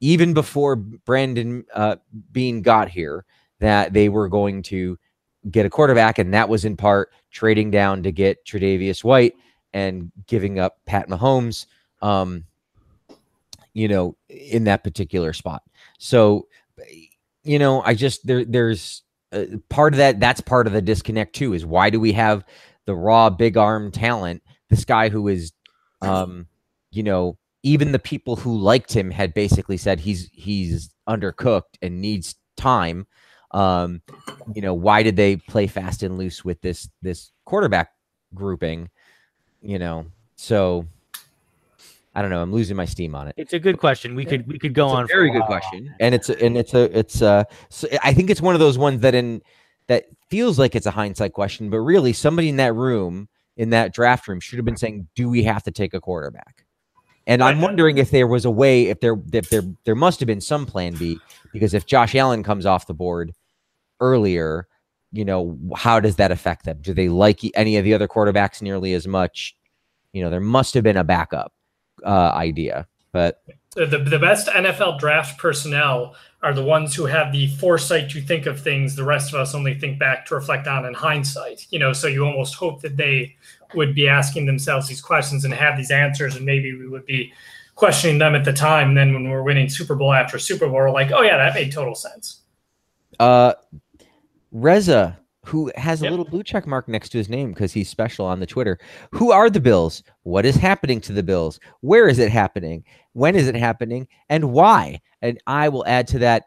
even before Brandon uh, Beane got here, that they were going to get a quarterback, and that was in part trading down to get Tre'Davious White and giving up Pat Mahomes. Um, you know, in that particular spot. So, you know, I just there there's uh, part of that. That's part of the disconnect too. Is why do we have the raw big arm talent? This guy who is, um, you know, even the people who liked him had basically said he's he's undercooked and needs time. Um, you know, why did they play fast and loose with this this quarterback grouping? You know, so I don't know. I'm losing my steam on it. It's a good question. We could we could go It's on. a very a good question, and it's a, and it's a it's uh so I think it's one of those ones that in that feels like it's a hindsight question, but really somebody in that room in that draft room should have been saying, "Do we have to take a quarterback?" And I'm wondering if there was a way, if there if there there must have been some plan B, because if Josh Allen comes off the board earlier, you know, how does that affect them? Do they like any of the other quarterbacks nearly as much? You know, there must have been a backup uh, idea, but the, the, the best NFL draft personnel are the ones who have the foresight to think of things the rest of us only think back to reflect on in hindsight. You know, so you almost hope that they would be asking themselves these questions and have these answers, and maybe we would be questioning them at the time. Then when we're winning Super Bowl after Super Bowl, we're like, oh yeah, that made total sense. Uh, Reza, who has a Yep. little blue check mark next to his name because he's special on the Twitter. Who are the Bills? What is happening to the Bills? Where is it happening? When is it happening? And why? And I will add to that.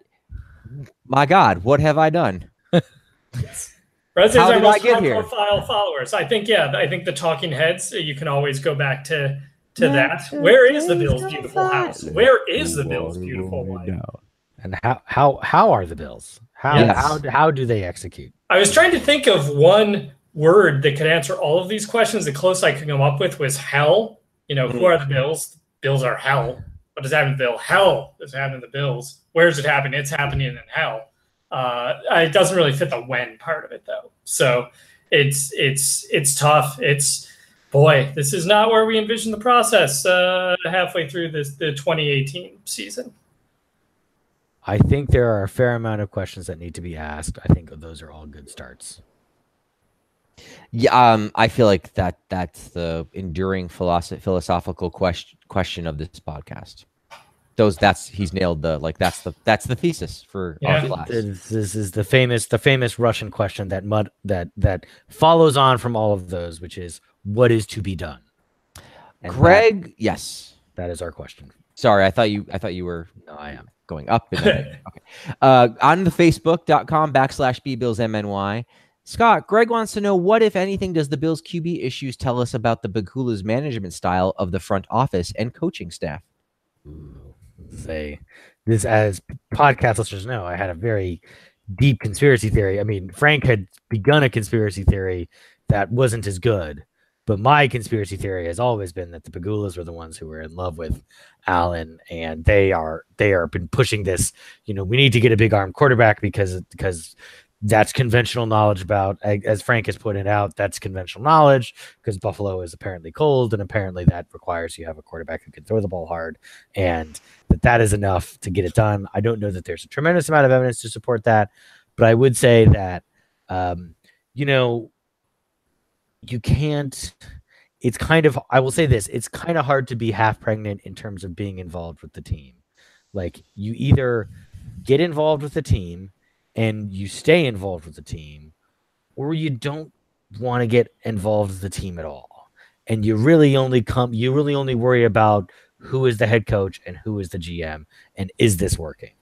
My God, what have I done? Rez is How our did I most get here? profile followers. I think, yeah, I think the talking heads, uh, you can always go back to to Let that. Where is the Bills' beautiful by. house? Where is the Bills' beautiful wife? And how how how are the Bills? How Yes. how how do they execute? I was trying to think of one word that could answer all of these questions. The closest I could come up with was hell. You know, who are the Bills? Bills are hell. What does happen to Bill? Hell is happening to the Bills. Where is it happening? It's happening in hell. Uh, it doesn't really fit the when part of it though. So it's it's it's tough. It's boy, this is not where we envisioned the process uh, halfway through this the 2018 season. I think there are a fair amount of questions that need to be asked. I think those are all good starts. Yeah, um, I feel like that that's the enduring philosoph- philosophical question question of this podcast. Those that's he's nailed the like that's the that's the thesis for Yeah. our class. This, this is the famous the famous Russian question that mud that that follows on from all of those, which is what is to be done. And that- Greg, yes. that is our question. Sorry, I thought you I thought you were No, I am. going up. In that. okay. Uh, on the Facebook.com backslash BBillsMNY. Scott, Greg wants to know what, if anything, does the Bills QB issues tell us about the Pegula's management style of the front office and coaching staff? Ooh, say this as podcast listeners know, I had a very deep conspiracy theory. I mean, Frank had begun a conspiracy theory that wasn't as good, but my conspiracy theory has always been that the Pegulas were the ones who were in love with Allen, and they are they are been pushing this. You know, we need to get a big arm quarterback because because that's conventional knowledge about as Frank has pointed out, that's conventional knowledge because Buffalo is apparently cold, and apparently that requires you have a quarterback who can throw the ball hard and that that is enough to get it done. I don't know that there's a tremendous amount of evidence to support that, but I would say that, um, you know, you can't. It's kind of. I will say this: it's kind of hard to be half pregnant in terms of being involved with the team. Like you either get involved with the team and you stay involved with the team, or you don't want to get involved with the team at all. And you really only come you really only worry about who is the head coach and who is the GM and is this working?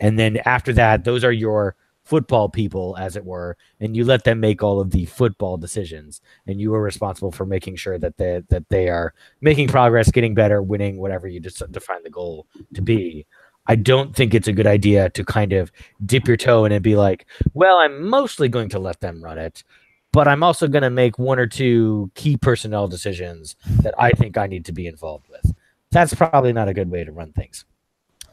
And then after that those are your football people as it were and you let them make all of the football decisions and you are responsible for making sure that they that they are making progress getting better winning whatever you just define the goal to be I don't think it's a good idea to kind of dip your toe in and be like, well, I'm mostly going to let them run it, but I'm also going to make one or two key personnel decisions that I think I need to be involved with. That's probably not a good way to run things.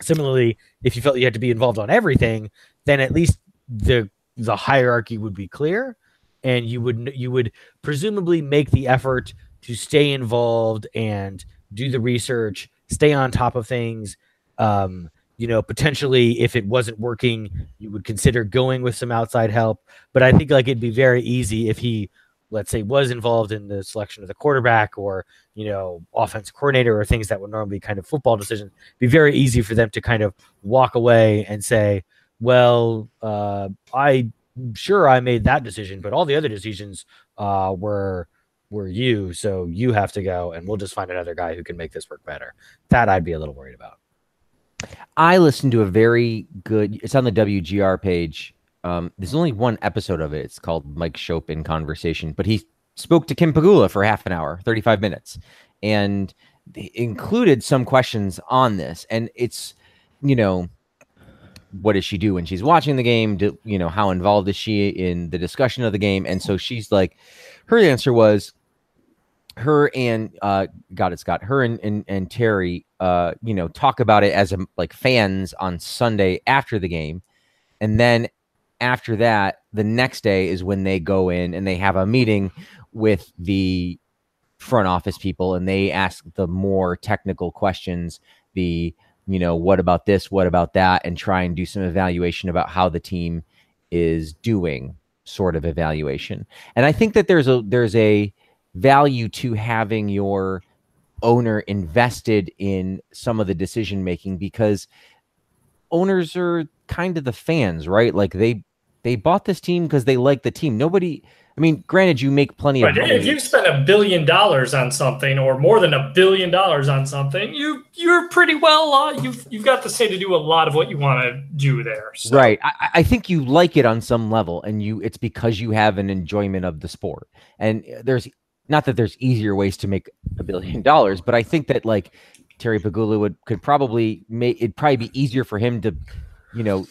Similarly, if you felt you had to be involved on everything, then at least the the hierarchy would be clear and you would you would presumably make the effort to stay involved and do the research, stay on top of things, um, you know, potentially if it wasn't working, you would consider going with some outside help. But I think like it'd be very easy if he, let's say, was involved in the selection of the quarterback or, you know, offense coordinator or things that would normally be kind of football decisions, be very easy for them to kind of walk away and say, well, uh, I sure I made that decision, but all the other decisions uh, were were you, so you have to go, and we'll just find another guy who can make this work better. That I'd be a little worried about. I listened to a very good. It's on the WGR page. Um, there's only one episode of it. It's called Mike Schopp in Conversation, but he spoke to Kim Pegula for half an hour, 35 minutes, and included some questions on this. And it's, you know, what does she do when she's watching the game? Do, you know, how involved is she in the discussion of the game? And so she's like, her answer was, her and uh got it scott her and and, and terry uh you know talk about it as a, like fans on sunday after the game. And then after that the next day is when they go in and they have a meeting with the front office people and they ask the more technical questions the you know what about this what about that and try and do some evaluation about how the team is doing sort of evaluation. And i think that there's a there's a value to having your owner invested in some of the decision making because owners are kind of the fans, right? Like they they bought this team because they like the team. Nobody I mean, granted, you make plenty of money. If you spend a billion dollars on something, or more than a billion dollars on something, you you're pretty well. Uh, you've you've got the say to do a lot of what you want to do there. So. Right. I, I think you like it on some level, and you it's because you have an enjoyment of the sport. And there's not that there's easier ways to make a billion dollars, but I think that like Terry Pegula would could probably make it'd probably be easier for him to, you know,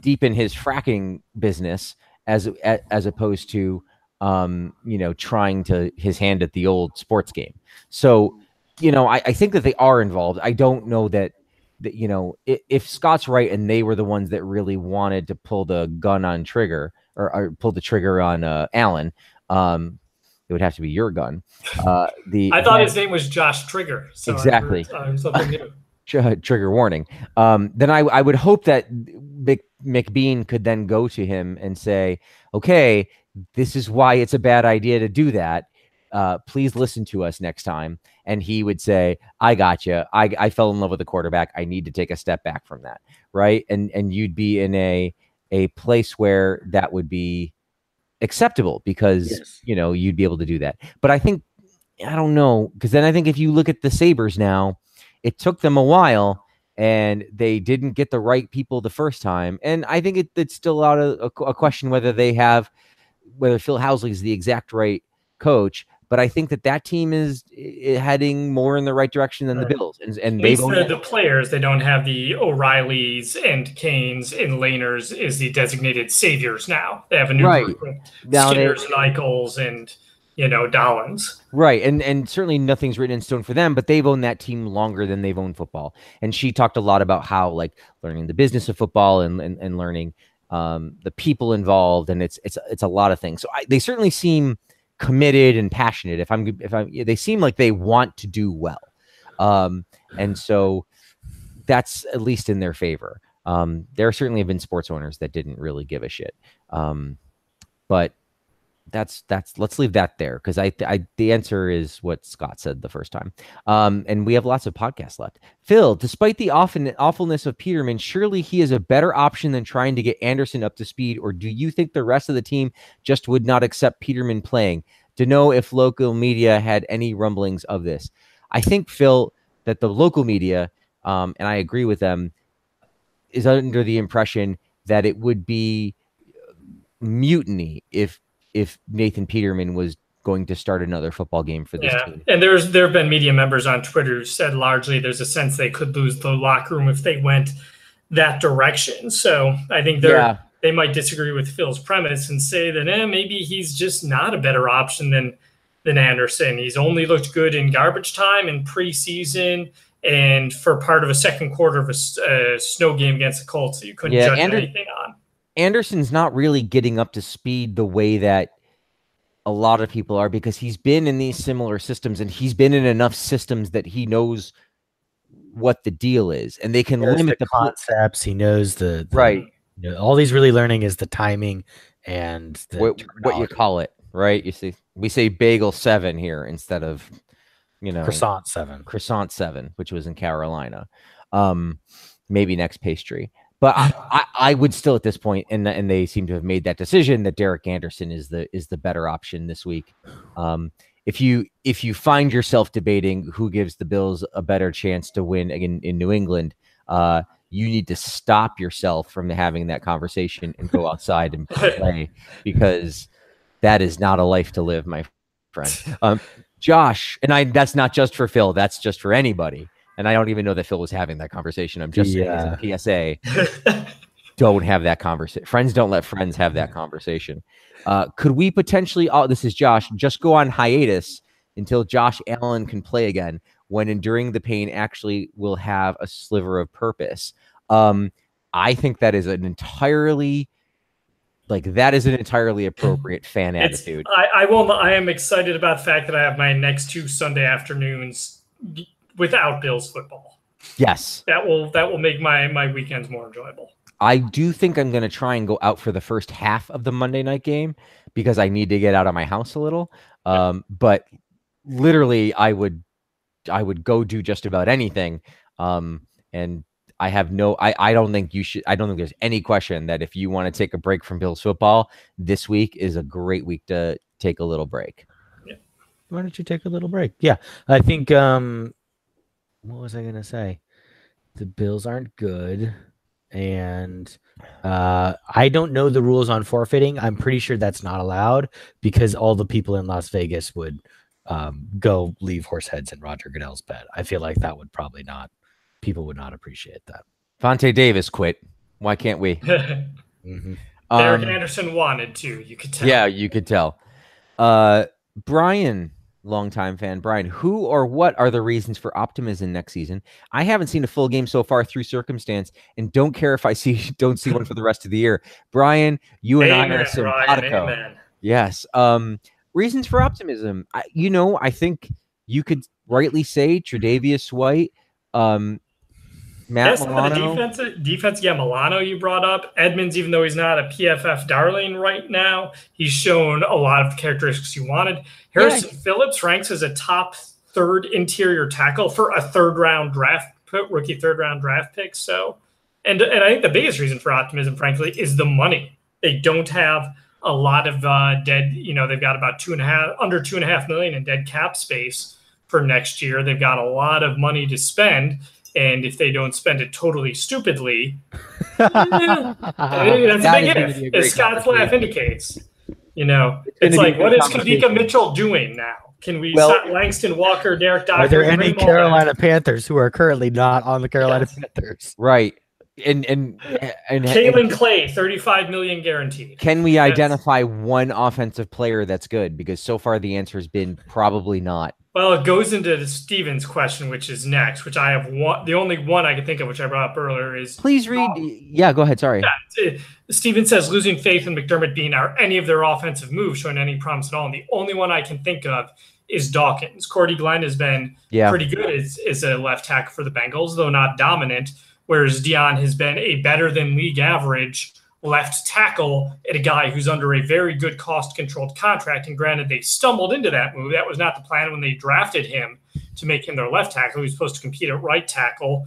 deepen his fracking business as as opposed to um, you know, trying to his hand at the old sports game. So, you know, I, I think that they are involved. I don't know that that you know if, if, Scott's right and they were the ones that really wanted to pull the gun on trigger or, or pull the trigger on uh, Allen. Um, it would have to be your gun. Uh, the I thought his name was Josh Trigger. So exactly. Trigger warning. Um, then I, I would hope that Mc, McBean could then go to him and say, "Okay, this is why it's a bad idea to do that. Uh, please listen to us next time." And he would say, "I got you. I, I fell in love with the quarterback. I need to take a step back from that, right?" And and you'd be in a a place where that would be acceptable because yes. you know you'd be able to do that. But I think I don't know because then I think if you look at the Sabres now, it took them a while and they didn't get the right people the first time. And I think it, it's still out of a, a question whether they have whether Phil Housley is the exact right coach. But I think that that team is heading more in the right direction than right. the Bills, and, and they the, the players they don't have the O'Reillys and Kanes and Lehners is the designated saviors now. They have a new right. group with now Skinners they, and Eichels and you know Dahlin. Right, and and certainly nothing's written in stone for them, but they've owned that team longer than they've owned football. And she talked a lot about how like learning the business of football and and, and learning um, the people involved, and it's it's it's a lot of things. So I, they certainly seem committed and passionate. If I'm if I'm they seem like they want to do well. Um, and so that's at least in their favor. Um, there certainly have been sports owners that didn't really give a shit. Um, but that's that's let's leave that there because I, I the answer is what Scott said the first time. Um, and we have lots of podcasts left. Phil, despite the often awfulness of Peterman, surely he is a better option than trying to get Anderson up to speed. Or do you think the rest of the team just would not accept Peterman playing? To know if local media had any rumblings of this, I think Phil that the local media, um, and I agree with them, is under the impression that it would be mutiny if if Nathan Peterman was going to start another football game for this yeah. team. And there's there have been media members on Twitter who said largely there's a sense they could lose the locker room if they went that direction. So I think they're yeah. they might disagree with Phil's premise and say that eh, maybe he's just not a better option than than Anderson. He's only looked good in garbage time and preseason and for part of a second quarter of a uh, snow game against the Colts that you couldn't yeah, judge Ander- anything on. Anderson's not really getting up to speed the way that a lot of people are because he's been in these similar systems and he's been in enough systems that he knows what the deal is, and they can limit the the, pl- concepts. He knows the, the right You know, all he's really learning is the timing and the what, what you call it. Right, you see, we say bagel seven here instead of you know croissant seven. croissant seven, which was in Carolina. Um, maybe next pastry. But I, I, I would still at this point, and and they seem to have made that decision that Derek Anderson is the is the better option this week. Um, if you if you find yourself debating who gives the Bills a better chance to win in, in New England, uh, you need to stop yourself from having that conversation and go outside and play because that is not a life to live, my friend. Um, Josh, and I that's not just for Phil, that's just for anybody. And I don't even know that Phil was having that conversation. I'm just saying as a PSA, don't have that conversation. Friends don't let friends have that conversation. Uh, could we potentially, oh, this is Josh, just go on hiatus until Josh Allen can play again when enduring the pain actually will have a sliver of purpose? Um, I think that is an entirely, like, that is an entirely appropriate fan It's, attitude. I, I will. I am excited about the fact that I have my next two Sunday afternoons without Bills football. Yes. That will that will make my my weekends more enjoyable. I do think I'm going to try and go out for the first half of the Monday night game because I need to get out of my house a little. Um, but literally, I would, I would go do just about anything. Um, and I have no, I, I don't think you should. I don't think there's any question that if you want to take a break from Bills football, this week is a great week to take a little break. Why don't you take a little break? Yeah, I think. um What was I gonna say? The Bills aren't good, and uh I don't know the rules on forfeiting. I'm pretty sure that's not allowed because all the people in Las Vegas would um go leave horse heads in Roger Goodell's bed. I feel like that would probably not. People would not appreciate that. Vontae Davis quit. Why can't we? Derek hmm Um, Anderson wanted to. You could tell. Yeah, you could tell. Uh, Brian, longtime fan, Brian, who or what are the reasons for optimism next season? I haven't seen a full game so far through circumstance, and don't care if I see don't see one for the rest of the year. Brian, you and I Amen, are Ryan, simpatico. amen. Yes. Um, reasons for optimism. I, you know, I think you could rightly say Tre'Davious White, um, Matt Yes, the Milano. defense, defense, yeah, Milano you brought up. Edmunds, even though he's not a PFF darling right now, he's shown a lot of characteristics you wanted. Harrison Phillips ranks as a top third interior tackle for a third round draft rookie third round draft pick. So, and and I think the biggest reason for optimism, frankly, is the money. They don't have a lot of uh, dead. You know, they've got about two and a half, under two and a half million in dead cap space for next year. They've got a lot of money to spend. And if they don't spend it totally stupidly, Hey, eh, that's That a big if, a as Scott's laugh indicates. You know, It's it's, like, what is what Kadika. Mitchell doing now? Can we Well- stop Langston Walker, Derrick Dockery? Are there any bring Carolina back? Panthers who are currently not on the Carolina Yes. Panthers? Right. And and and, and Kaelin Clay, 35 million guaranteed. Can we That's- identify one offensive player that's good? Because so far the answer has been probably not. Well, it goes into Steven's question, which is next, which I have one. The only one I can think of, which I brought up earlier, is Please read. Yeah, go ahead. Sorry. uh, Steven says losing faith in McDermott being our any of their offensive moves showing any promise at all. And the only one I can think of is Dawkins. Cordy Glenn has been Yeah. pretty good as, as a left tackle for the Bengals, though not dominant. Whereas Dion has been a better than league average left tackle at a guy who's under a very good cost controlled contract. And granted, they stumbled into that move. That was not the plan when they drafted him to make him their left tackle. He was supposed to compete at right tackle,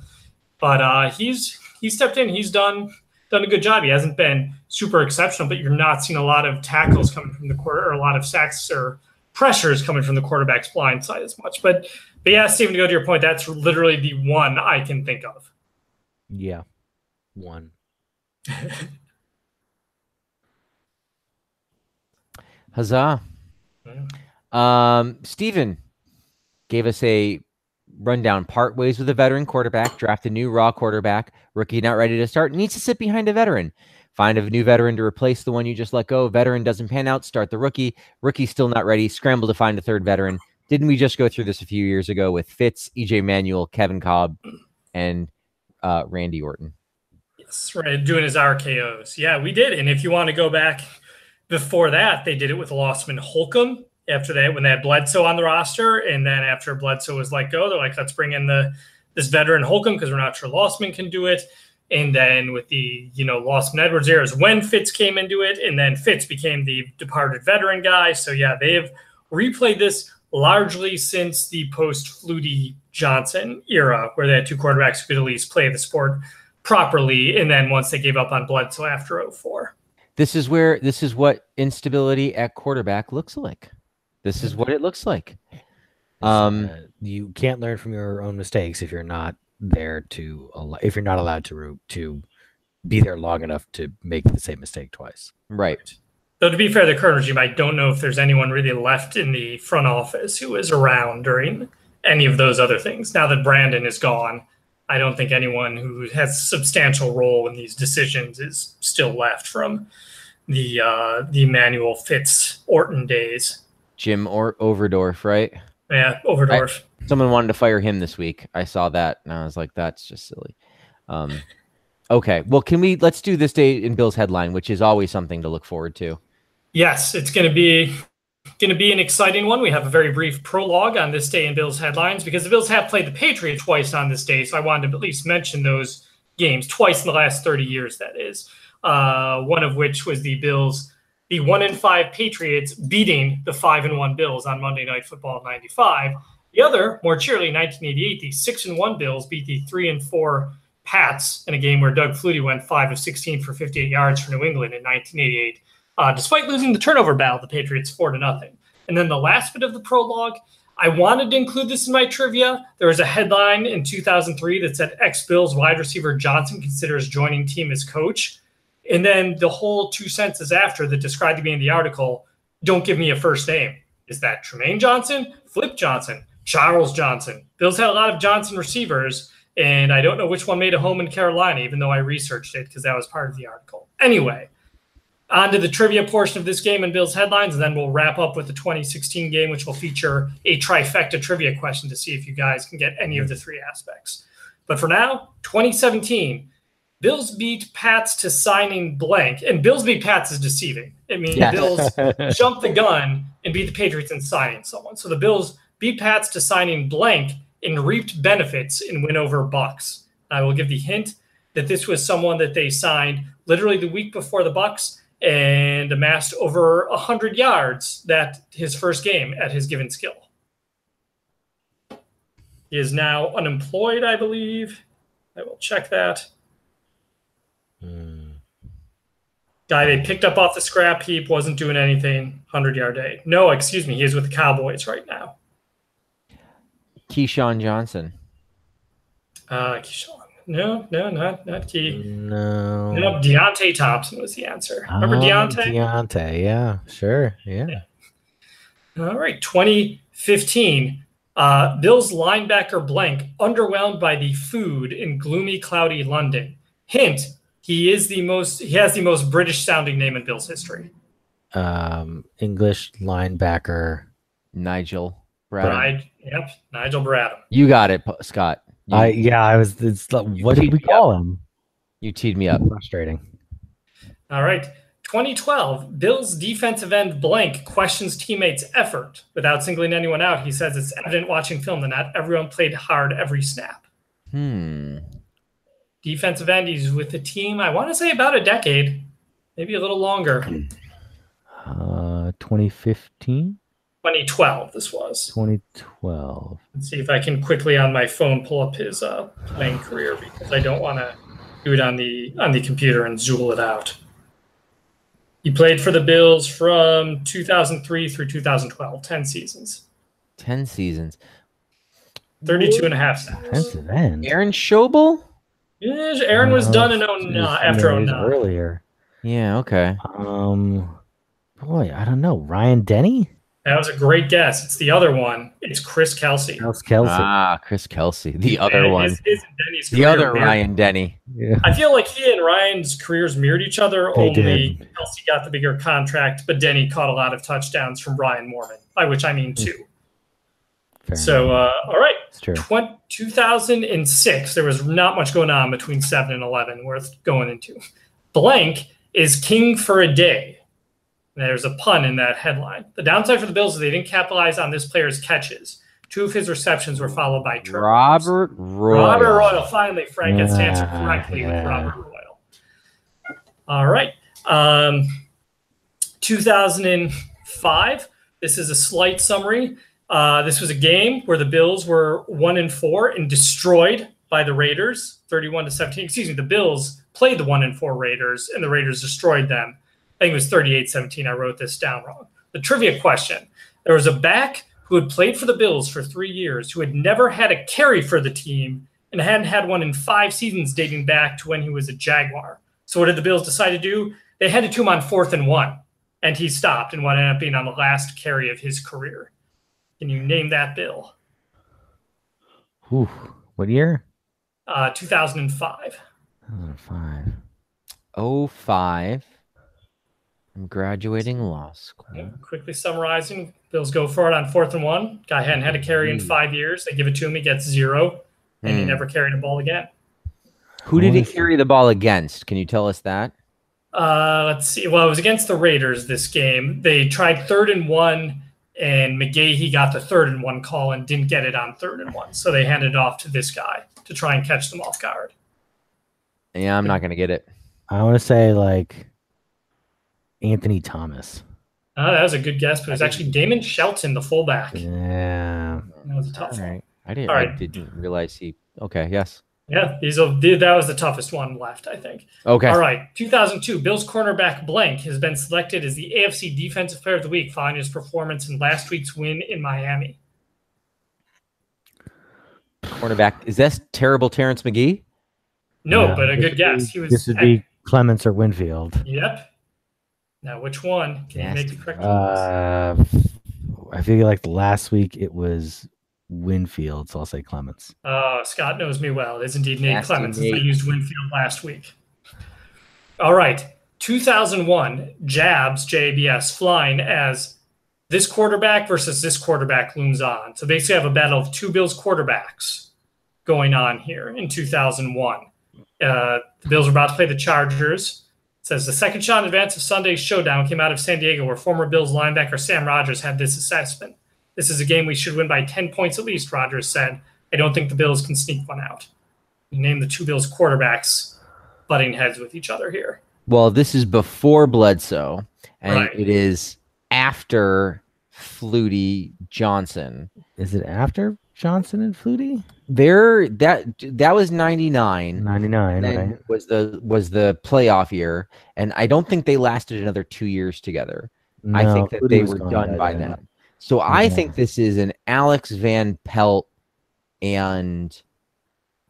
but uh, he's he stepped in. He's done done a good job. He hasn't been super exceptional, but you're not seeing a lot of tackles coming from the quarter or a lot of sacks or pressures coming from the quarterback's blind side as much. But but yeah, Stephen, to go to your point, that's literally the one I can think of. Yeah, one. Huzzah. Um, Steven gave us a rundown. Part ways with a veteran quarterback, draft a new raw quarterback, rookie not ready to start, needs to sit behind a veteran. Find a new veteran to replace the one you just let go. Veteran doesn't pan out, start the rookie. Rookie still not ready, scramble to find a third veteran. Didn't we just go through this a few years ago with Fitz, EJ Manuel, Kevin Kolb, and uh, Randy Orton? Yes, right. Doing his RKOs. Yeah, we did. And if you want to go back before that, they did it with Losman Holcomb. After that, when they had Bledsoe on the roster, and then after Bledsoe was let go, they're like, let's bring in the this veteran Holcomb because we're not sure Losman can do it. And then with the, you know, Losman Edwards era is when Fitz came into it. And then Fitz became the departed veteran guy. So yeah, they have replayed this largely since the post Flutie Johnson era, where they had two quarterbacks who could at least play the sport properly. And then once they gave up on Bledsoe after 04. This is where this is what instability at quarterback looks like. This is what it looks like. Um, uh, you can't learn from your own mistakes if you're not there to al- if you're not allowed to to be there long enough to make the same mistake twice. right. Though to be fair, the Colonel Jim, I don't know if there's anyone really left in the front office who was around during any of those other things. Now that Brandon is gone, I don't think anyone who has substantial role in these decisions is still left from the uh, the Emmanuel Fitz Orton days. Jim or Overdorf, right? Yeah, Overdorf. Someone wanted to fire him this week. I saw that and I was like, that's just silly. Um, okay. Well, can we let's do this day in Bill's headline, which is always something to look forward to. Yes, it's going to be going to be an exciting one. We have a very brief prologue on this day in Bills headlines because the Bills have played the Patriots twice on this day, so I wanted to at least mention those games twice in the last 30 years. That is, uh, one of which was the Bills, the one in five Patriots beating the five and one Bills on Monday Night Football '95. The other, more cheerily, 1988, the six and one Bills beat the three and four Pats in a game where Doug Flutie went five of 16 for 58 yards for New England in 1988 uh, despite losing the turnover battle, the Patriots four to nothing. And then the last bit of the prologue, I wanted to include this in my trivia. There was a headline in 2003 that said ex Bills wide receiver Johnson considers joining team as coach. And then the whole two sentences after that described to me in the article don't give me a first name. Is that Tremaine Johnson, Flip Johnson, Charles Johnson? Bills had a lot of Johnson receivers, and I don't know which one made a home in Carolina, even though I researched it because that was part of the article. Anyway, on to the trivia portion of this game and Bill's headlines, and then we'll wrap up with the 2016 game, which will feature a trifecta trivia question to see if you guys can get any of the three aspects. But for now, 2017, Bills beat Pats to signing blank, and Bills beat Pats is deceiving. I mean, Yes. Bills jumped the gun and beat the Patriots in signing someone. So the Bills beat Pats to signing blank and reaped benefits in win over Bucks. I will give the hint that this was someone that they signed literally the week before the Bucks and amassed over 100 yards that his first game at his given skill. He is now unemployed, I believe. I will check that. Hmm. Guy they picked up off the scrap heap wasn't doing anything. 100 yard day. No, excuse me. He is with the Cowboys right now. Keyshawn Johnson. Uh, Keyshawn. No, no, not not Key. No. No, Deonte Thompson was the answer. Remember Oh, Deonte? Deonte, yeah, sure, yeah. All right, 2015. Uh, Bills linebacker blank underwhelmed by the food in gloomy, cloudy London. Hint: He is the most. He has the most British sounding name in Bills history. Um, English linebacker. Nigel Bradham. Right? Yep. Nigel Bradham. You got it, Scott. You, I yeah, I was. It's like, what did we teed me call him? you teed me up. Frustrating. All right. 2012, Bills defensive end blank questions teammates' effort without singling anyone out. He says it's evident watching film that not everyone played hard every snap. Hmm. Defensive end, he's with the team, I want to say about a decade, maybe a little longer. Uh, 2015, 2012, this was. 2012. Let's see if I can quickly on my phone pull up his uh, playing career because I don't want to do it on the on the computer and zool it out. He played for the Bills from 2003 through 2012, 10 seasons, 10 seasons. 32 and a half sacks. Defensive end. Aaron Schobel? Yeah, Aaron was Uh, done in 09, geez, after yeah, he's 09. Earlier. Yeah, okay. Um, boy, I don't know. Ryan Denney, That was a great guess. It's the other one. It's Chris Kelsey. Else Kelsey. Ah, Chris Kelsey, the other And one. his- his Denney's The other mirrored- Ryan Denney. yeah. I feel like he and Ryan's careers mirrored each other. They only did. Kelsey got the bigger contract, but Denney caught a lot of touchdowns from Ryan Moorman, by which I mean two. Fair So, uh, all right, it's true. Twen- 2006. There was not much going on between seven and eleven worth going into. Blank is king for a day. There's a pun in that headline. The downside for the Bills is they didn't capitalize on this player's catches. Two of his receptions were followed by turnovers. Robert Royal. Robert Royal. Finally, Frank gets to answer correctly yeah. with Robert Royal. All right. Um, 2005. This is a slight summary. Uh, this was a game where the Bills were one and four and destroyed by the Raiders, 31 to 17. Excuse me, the Bills played the one and four Raiders, and the Raiders destroyed them. I think it was 38 17. I wrote this down wrong. The trivia question there was a back who had played for the Bills for three years, who had never had a carry for the team, and hadn't had one in five seasons dating back to when he was a Jaguar. So, what did the Bills decide to do? They handed to him on fourth and one, and he stopped and what ended up being on the last carry of his career. Can you name that Bill? Ooh, what year? Uh, 2005. 2005. 05. I'm graduating law school. Quickly summarizing, Bills go for it on fourth and one. Guy hadn't had a carry in Hmm. five years. They give it to him. He gets zero, and he Hmm. never carried a ball again. Who did he carry the ball against? Can you tell us that? Uh, let's see. Well, it was against the Raiders this game. They tried third and one, and McGahee got the third and one call and didn't get it on third and one. So they handed it off to this guy to try and catch them off guard. Yeah, I'm not going to get it. I want to say like Anthony Thomas. Uh, that was a good guess, but it was actually Damon Shelton, the fullback. Yeah. That was a tough All one. I didn't, All I didn't realize he. Okay, yes. Yeah, these are, that was the toughest one left, I think. Okay. All right, 2002, Bills cornerback Blank has been selected as the AFC Defensive Player of the Week following his performance in last week's win in Miami. Cornerback. Is this terrible Terrence McGee? No, Yeah, but a good would guess. be- He was This would be Clements or Winfield. Yep. Now, which one can you make Nasty. the correct choice? Uh, I feel like last week it was Winfield, so I'll say Clements. Oh, Scott knows me well. It is indeed Nate Nasty Clements. since I used Winfield last week. All right. 2001, Jabs, JABS, flying as this quarterback versus this quarterback looms on. So basically, I have a battle of two Bills quarterbacks going on here in 2001. Uh, the Bills are about to play the Chargers. It says the second shot in advance of Sunday's showdown came out of San Diego, where former Bills linebacker Sam Rogers had this assessment. This is a game we should win by 10 points at least, Rogers said. I don't think the Bills can sneak one out. You name the two Bills quarterbacks butting heads with each other here. Well, this is before Bledsoe, and Right. it is after Flutie Johnson. Is it after Johnson and Flutie? There, that that was '99. 99, right? was the was the playoff year, and I don't think they lasted another two years together. I think that Flutie they were done by then. Then. So I Yeah. think this is an Alex Van Pelt and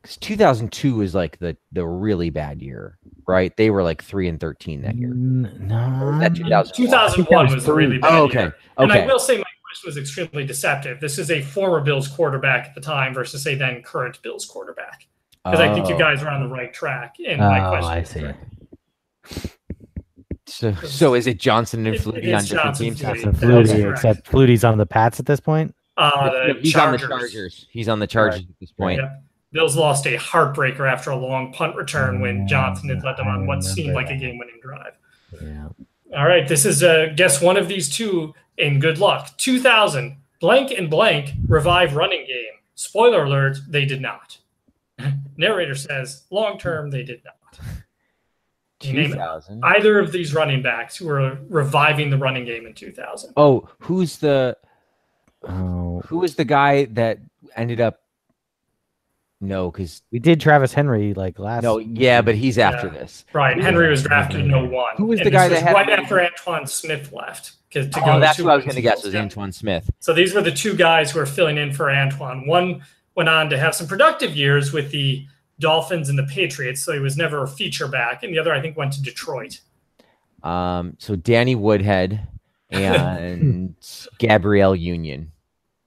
'cause 2002 was like the the really bad year, right? They were like three and 13 that year. No. That 2000? 2001 was, a really bad Oh, year. okay. And I will say my question was extremely deceptive. This is a former Bills quarterback at the time versus a then current Bills quarterback. Because I think you Oh. guys are on the right track. And my Oh, question I see. correct. So, so is it Johnson and It- Flutie it on different Johnson teams? Flutie. So Flutie, correct. except Flutie's on the Pats at this point. Uh, the He's Chargers. on the Chargers. He's on the Chargers at this point. Yep. Bills lost a heartbreaker after a long punt return when Johnson had led them on what seemed like a game winning drive. Yeah. All right, this is uh, guess one of these two, and good luck. 2000, blank and blank revive running game. Spoiler alert, they did not. Narrator says, long term, they did not. Can you name 2000. either of these running backs who were reviving the running game in 2000. Oh, who's the Oh, who was the guy that ended up? No, because we did Travis Henry like last. no, yeah, but he's after Yeah. this. Brian Henry was drafted in 01. Who was the guy this that had- right after Antowain Smith left? 'cause To Oh, go that's to what I was going to guess was Yeah. Antowain Smith. So these were the two guys who are filling in for Antowain. One went on to have some productive years with the Dolphins and the Patriots, so he was never a feature back. And the other, I think, went to Detroit. Um, so Danny Woodhead and Gabrielle Union.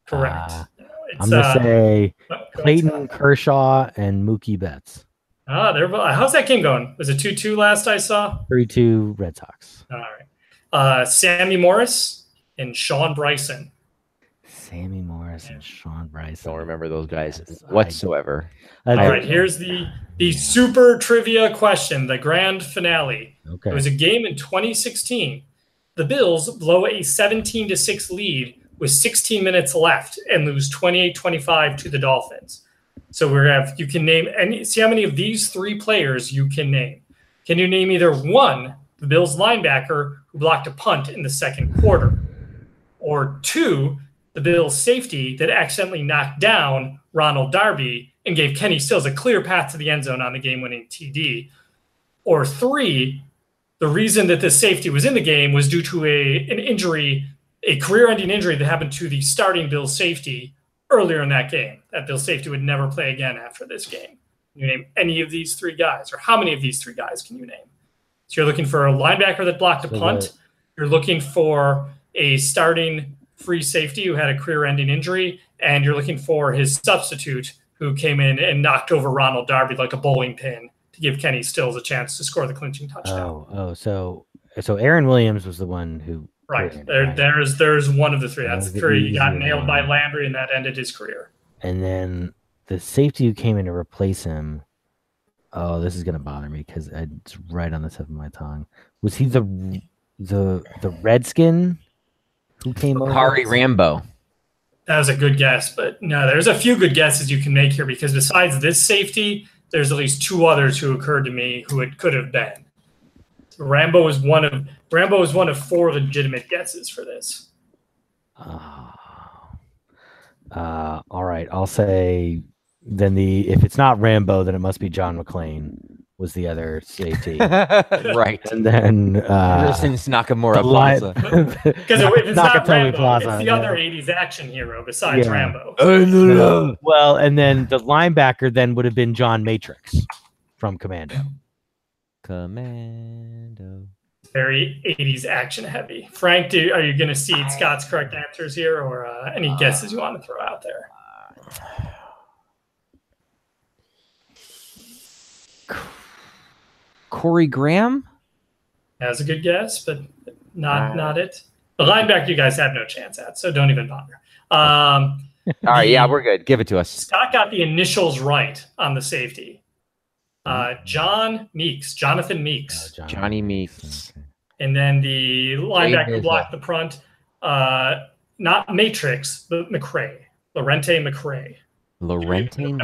Correct. It's, I'm gonna uh, say oh, Clayton. Kershaw and Mookie Betts. Ah, there. How's that game going? Was it two-two last I saw? Three-two Red Sox. All right. Uh, Sammy Morris and Shawn Bryson. Sammy Morris and Shawn Bryson. Don't remember those guys Yes, whatsoever. I All do. right. Here's the the super trivia question, the grand finale. Okay. It was a game in 2016. The Bills blow a 17 to 6 lead with 16 minutes left and lose 28-25 to the Dolphins. So we have you can name any see how many of these three players you can name. Can you name either one, the Bills linebacker who blocked a punt in the second quarter, or two, the Bills safety that accidentally knocked down Ronald Darby and gave Kenny Stills a clear path to the end zone on the game-winning TD, or three, the reason that this safety was in the game was due to a an injury, a career-ending injury that happened to the starting Bills safety earlier in that game. That Bills safety would never play again after this game. Can You name any of these three guys, or how many of these three guys can you name? So you're looking for a linebacker that blocked a punt. You're looking for a starting free safety who had a career-ending injury, and you're looking for his substitute who came in and knocked over Ronald Darby like a bowling pin to give Kenny Stills a chance to score the clinching touchdown. Oh, oh, so so Aaron Williams was the one who right. Right. There, there's there's one of the three. That That's was the the three. He got nailed by. Landry, and that ended his career. and then the safety who came in to replace him. Oh, this is gonna bother me because it's right on the tip of my tongue. Was he the the the Redskin who came over? Kari Rambo. That was a good guess, but no, there's a few good guesses you can make here because besides this safety, there's at least two others who occurred to me who it could have been. Rambo is one of Rambo is one of four legitimate guesses for this. Oh. Uh, all right, I'll say then the if it's not Rambo, then it must be John McClane was the other safety, right. and then uh, Anderson's Nakatomi Plaza. Because if it's not Rambo, Plaza, it's the yeah. other '80s action hero besides Yeah. Rambo. well, and then the linebacker then would have been John Matrix from Commando. Commando. Very '80s action heavy. Frank, do, are you going to see Scott's correct answers here, or uh, any guesses you want to throw out there? Corey Graham? That was a good guess, but not Uh, not it. The linebacker you guys have no chance at, so don't even bother. Um, All right, yeah, we're good. Give it to us. Scott got the initials right on the safety. Uh, John Meeks, Jonathan Meeks, Oh, Johnny Meeks. and then the linebacker who blocked the front, uh, not Matrix, but McCray, Lerentee McCray. Lerentee.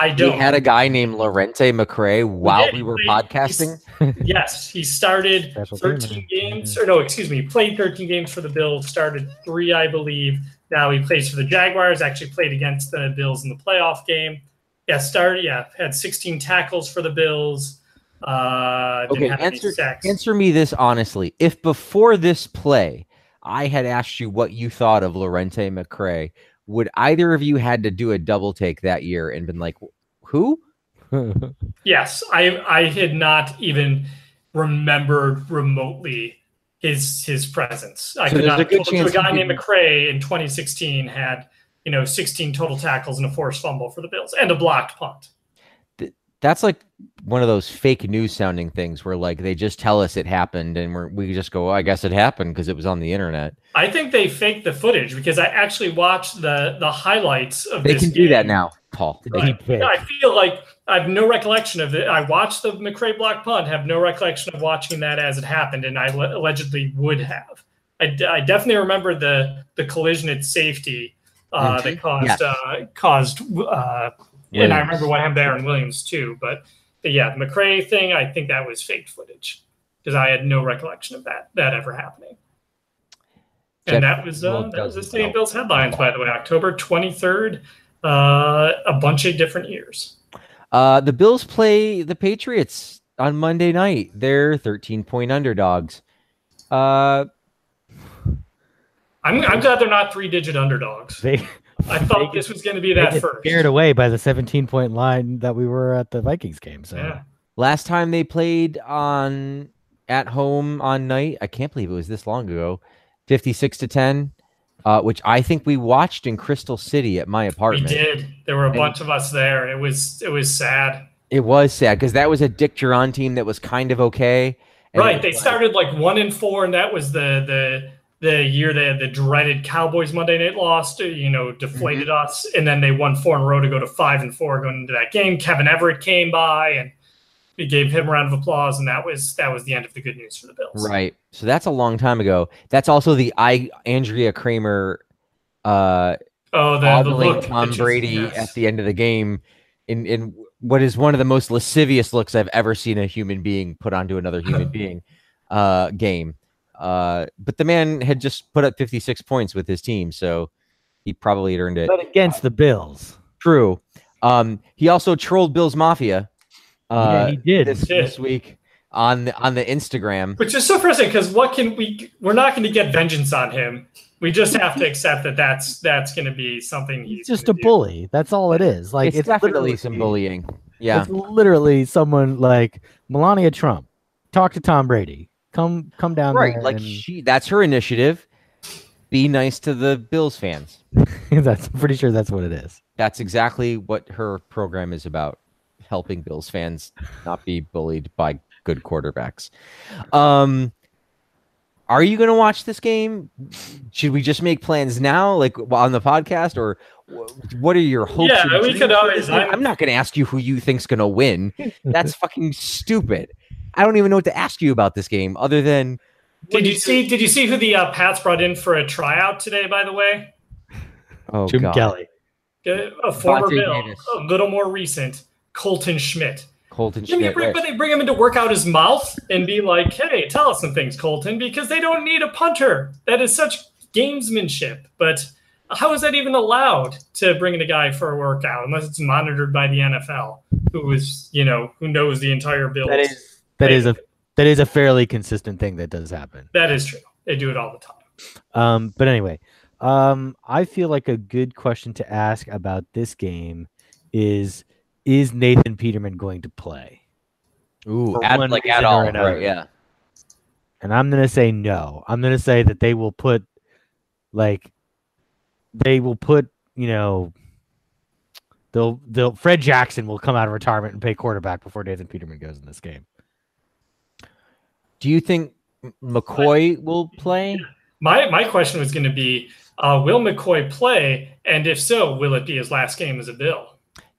I don't. He had a guy named Lerentee McCray while did. we were He- podcasting. Yes, he started Special 13 team, games, or no, excuse me, played 13 games for the Bills, started three, I believe. Now he plays for the Jaguars, actually played against the Bills in the playoff game. Yeah, started, yeah, had 16 tackles for the Bills. Uh, Okay, answer answer me this honestly. If before this play I had asked you what you thought of Lerentee McCray, would either of you had to do a double take that year and been like, who? Yes, I I had not even remembered remotely his his presence. I So could not a good told you chance a guy named didn't- in 2016 had you know 16 total tackles and a forced fumble for the Bills and a blocked punt. That's like one of those fake news sounding things where like they just tell us it happened and we're, we just go, well, I guess it happened because it was on the internet. I think they faked the footage because I actually watched the the highlights of They this can do that now, Paul. They Right. deep. I feel like I have no recollection of it. I watched the McCray block punt, have no recollection of watching that as it happened, and I le- allegedly would have. I, d- I definitely remember the the collision at safety uh, that caused Yes. uh, caused, uh, and I remember what happened to Aaron Williams too. But, but yeah, the McCray thing, I think that was faked footage because I had no recollection of that that ever happening. Jeff And that was uh, that was the Bills headlines, by the way, October twenty third. Uh, a bunch of different years. Uh, the Bills play the Patriots on Monday night. They're 13 point underdogs. Uh, I'm, I'm glad they're not three digit underdogs. They, I thought this was going to be they that get first. scared away by the 17 point line that we were at the Vikings game. So Yeah. last time they played on at home on night, I can't believe it was this long ago. 56 to 10, uh, which I think we watched in Crystal City at my We apartment. did. There were a And- bunch of us there. It was it was sad. It was sad because that was a Dick Jauron team that was kind of okay. right. They like- started like one and four, and that was the the the year they had the dreaded Cowboys Monday night loss. You know, deflated Mm-hmm. us, and then they won four in a row to go to five and four going into that game. Kevin Everett came by, and we gave him a round of applause, and that was that was the end of the good news for the Bills. Right. So that's a long time ago. That's also the I Andrea Kremer uh, Oh, the, the look. Tom just- Brady yes. at the end of the game in in what is one of the most lascivious looks I've ever seen a human being put onto another human being uh, game. Uh, but the man had just put up 56 points with his team, so he probably had earned it. But against the Bills. True. Um, he also trolled Bills Mafia. Uh, yeah, he did. this, Did. this week on the, on the Instagram. Which is so frustrating because what can we? We're not going to get vengeance on him. We just have to accept that that's that's going to be something he's, He's just a do. bully. That's all it is. Like it's, it's, definitely literally- some bullying. Yeah. It's literally someone like Melania Trump. Talk to Tom Brady. Come come down Right. there Like and- she that's her initiative. Be nice to the Bills fans. that's I'm pretty sure that's what it is. That's exactly what her program is about. Helping Bills fans not be bullied by good quarterbacks. Um are you going to watch this game? Should we just make plans now, like on the podcast, or what are your hopes? Yeah, we could always- I'm- I'm not going to ask you who you think's going to win. That's fucking stupid. I don't even know what to ask you about this game, other than Did you see? Did you see who the uh, Pats brought in for a tryout today? By the way, Oh Jim god, Kelly. Uh, a former Vontae Bill, Davis. a little more recent, Colton Schmidt. Colton Jimmy, Schmidt. bring, right. but they bring him in to work out his mouth and be like, "Hey, tell us some things, Colton," because they don't need a punter. That is such gamesmanship. But how is that even allowed to bring in a guy for a workout unless it's monitored by the NFL, who is you know who knows the entire Bills? That is that is a that is a fairly consistent thing that does happen. that is true. They do it all the time. Um, but anyway, um, I feel like a good question to ask about this game is is Nathan Peterman going to play? Ooh, for add, like reason add or all, Yeah. And I'm gonna say no. I'm gonna say that they will put like they will put, you know, they'll they'll Fred Jackson will come out of retirement and play quarterback before Nathan Peterman goes in this game. Do you think McCoy will play? My my question was going to be, uh, will McCoy play, and if so, will it be his last game as a Bill?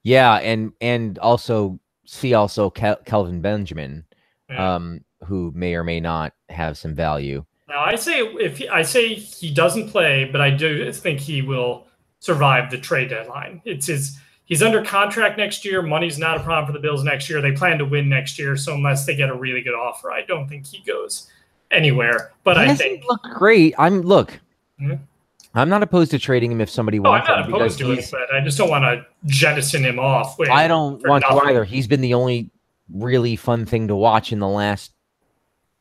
Yeah, and and also see also Kel- Kelvin Benjamin, Yeah. um, who may or may not have some value. Now I say if he, I say he doesn't play, but I do think he will survive the trade deadline. It's his. He's under contract next year. Money's not a problem for the Bills next year. They plan to win next year, so unless they get a really good offer, I don't think he goes anywhere. But he I think looked great. I'm look. Mhm. I'm not opposed to trading him if somebody oh, I'm wants not him opposed to it, but I just don't want to jettison him off. I don't want to either. He's been the only really fun thing to watch in the last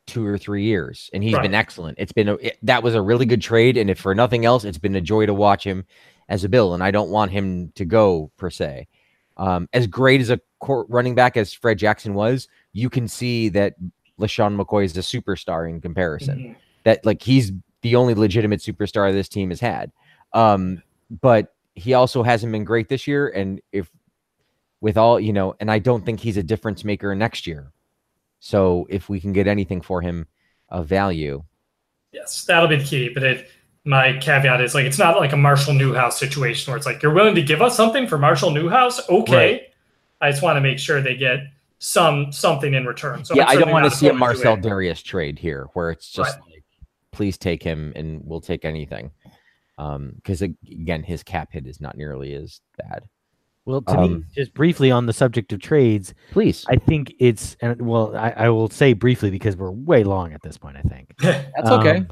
two or three years, and he's Right. been excellent. It's been a, it- that was a really good trade, and if for nothing else, it's been a joy to watch him as a Bill. And I don't want him to go per se. Um, as great as a court running back as Fred Jackson was, you can see that LeSean McCoy is a superstar in comparison Mhm. that like he's the only legitimate superstar this team has had. Um, but he also hasn't been great this year. And if with all, you know, and I don't think he's a difference maker next year. So if we can get anything for him of value, Yes, that'll be the key. But it, my caveat is like it's not like a Marshall Newhouse situation where it's like you're willing to give us something for Marshall Newhouse. Okay, Right. I just want to make sure they get some something in return. So yeah, I'm don't want to see a Marcell. Dareus trade here where it's just like, please take him and we'll take anything. Um, because again, his cap hit is not nearly as bad. Well, to me, Um, just briefly on the subject of trades, Please, I think it's and well, I, I will say briefly because we're way long at this point. I think that's okay.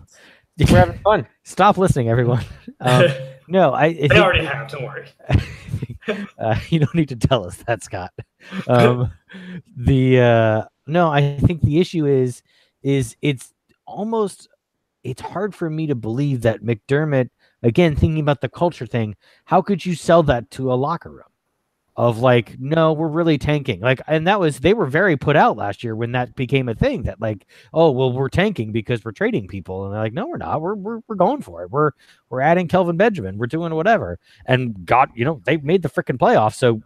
We're having fun. Stop listening, everyone. Um, no, I, I they think- already have. Don't worry. uh, you don't need to tell us that, Scott. Um, the uh, no, I think the issue is is it's almost it's hard for me to believe that McDermott again thinking about the culture thing. How could you sell that to a locker room? Of like, no, we're really tanking. Like, and that was they were very put out last year when that became a thing. That like, oh well, we're tanking because we're trading people, and they're like, no, we're not. We're we're, we're going for it. We're we're adding Kelvin Benjamin. We're doing whatever. And got you know they made the freaking playoffs, so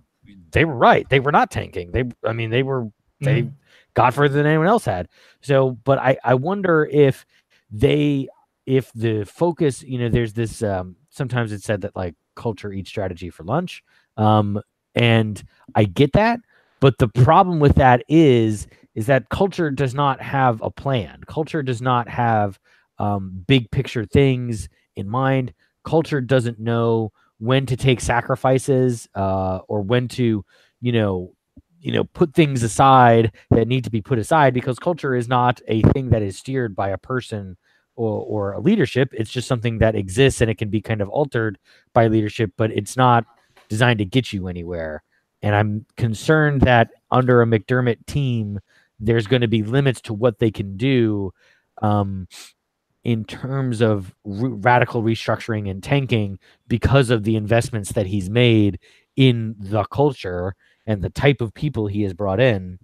they were right. They were not tanking. They, I mean, they were they Mhm. got further than anyone else had. So, but I I wonder if they if the focus, you know, there's this. Um, sometimes it's said that like culture eats strategy for lunch. Um, and I get that, but the problem with that is is that culture does not have a plan. Culture does not have um, big picture things in mind. culture doesn't know when to take sacrifices uh, or when to, you know, you know, put things aside that need to be put aside because culture is not a thing that is steered by a person or, or a leadership. It's just something that exists and it can be kind of altered by leadership, but it's not designed to get you anywhere. And I'm concerned that under a McDermott team, there's going to be limits to what they can do um, in terms of radical restructuring and tanking because of the investments that he's made in the culture and the type of people he has brought in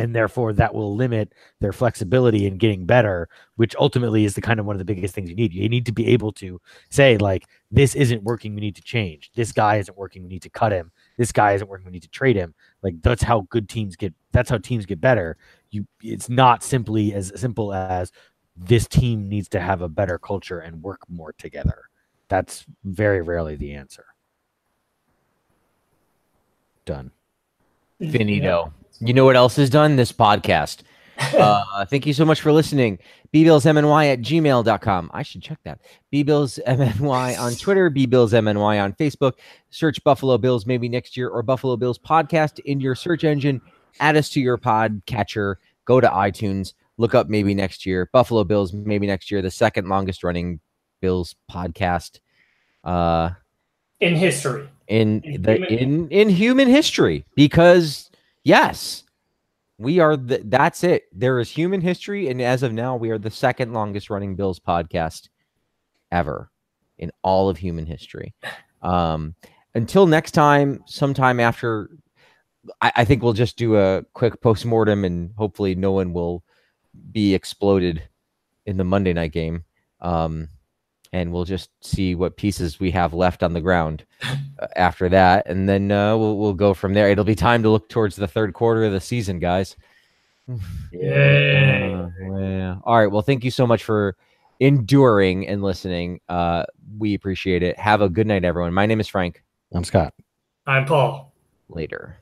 and therefore that will limit their flexibility in getting better which ultimately is the kind of one of the biggest things you need. You need to be able to say like this isn't working we need to change. This guy isn't working we need to cut him. This guy isn't working we need to trade him. Like that's how good teams get that's how teams get better. You it's not simply as simple as this team needs to have a better culture and work more together. That's very rarely the answer. Done. Finito. You know what else is done? This podcast. Uh, thank you so much for listening. bbillsmny at gmail.com. I should check that. bbillsmny on Twitter, bbillsmny on Facebook. Search Buffalo Bills maybe next year or Buffalo Bills podcast in your search engine. Add us to your pod catcher. Go to iTunes. Look up maybe next year. Buffalo Bills maybe next year. The second longest running Bills podcast. Uh, in history in, in the human in in human history because yes. We are the that's it. There is human history and as of now we are the second longest running bills podcast ever in all of human history. Um until next time sometime after I, I think we'll just do a quick post-mortem and hopefully no one will be exploded in the monday night game. Um and we'll just see what pieces we have left on the ground uh, after that, and then uh, we'll we'll go from there. It'll be time to look towards the third quarter of the season, guys. Yeah. Uh, yeah. All right. Well, thank you so much for enduring and listening. Uh, we appreciate it. Have a good night, everyone. My name is Frank. I'm Scott. I'm Paul. Later.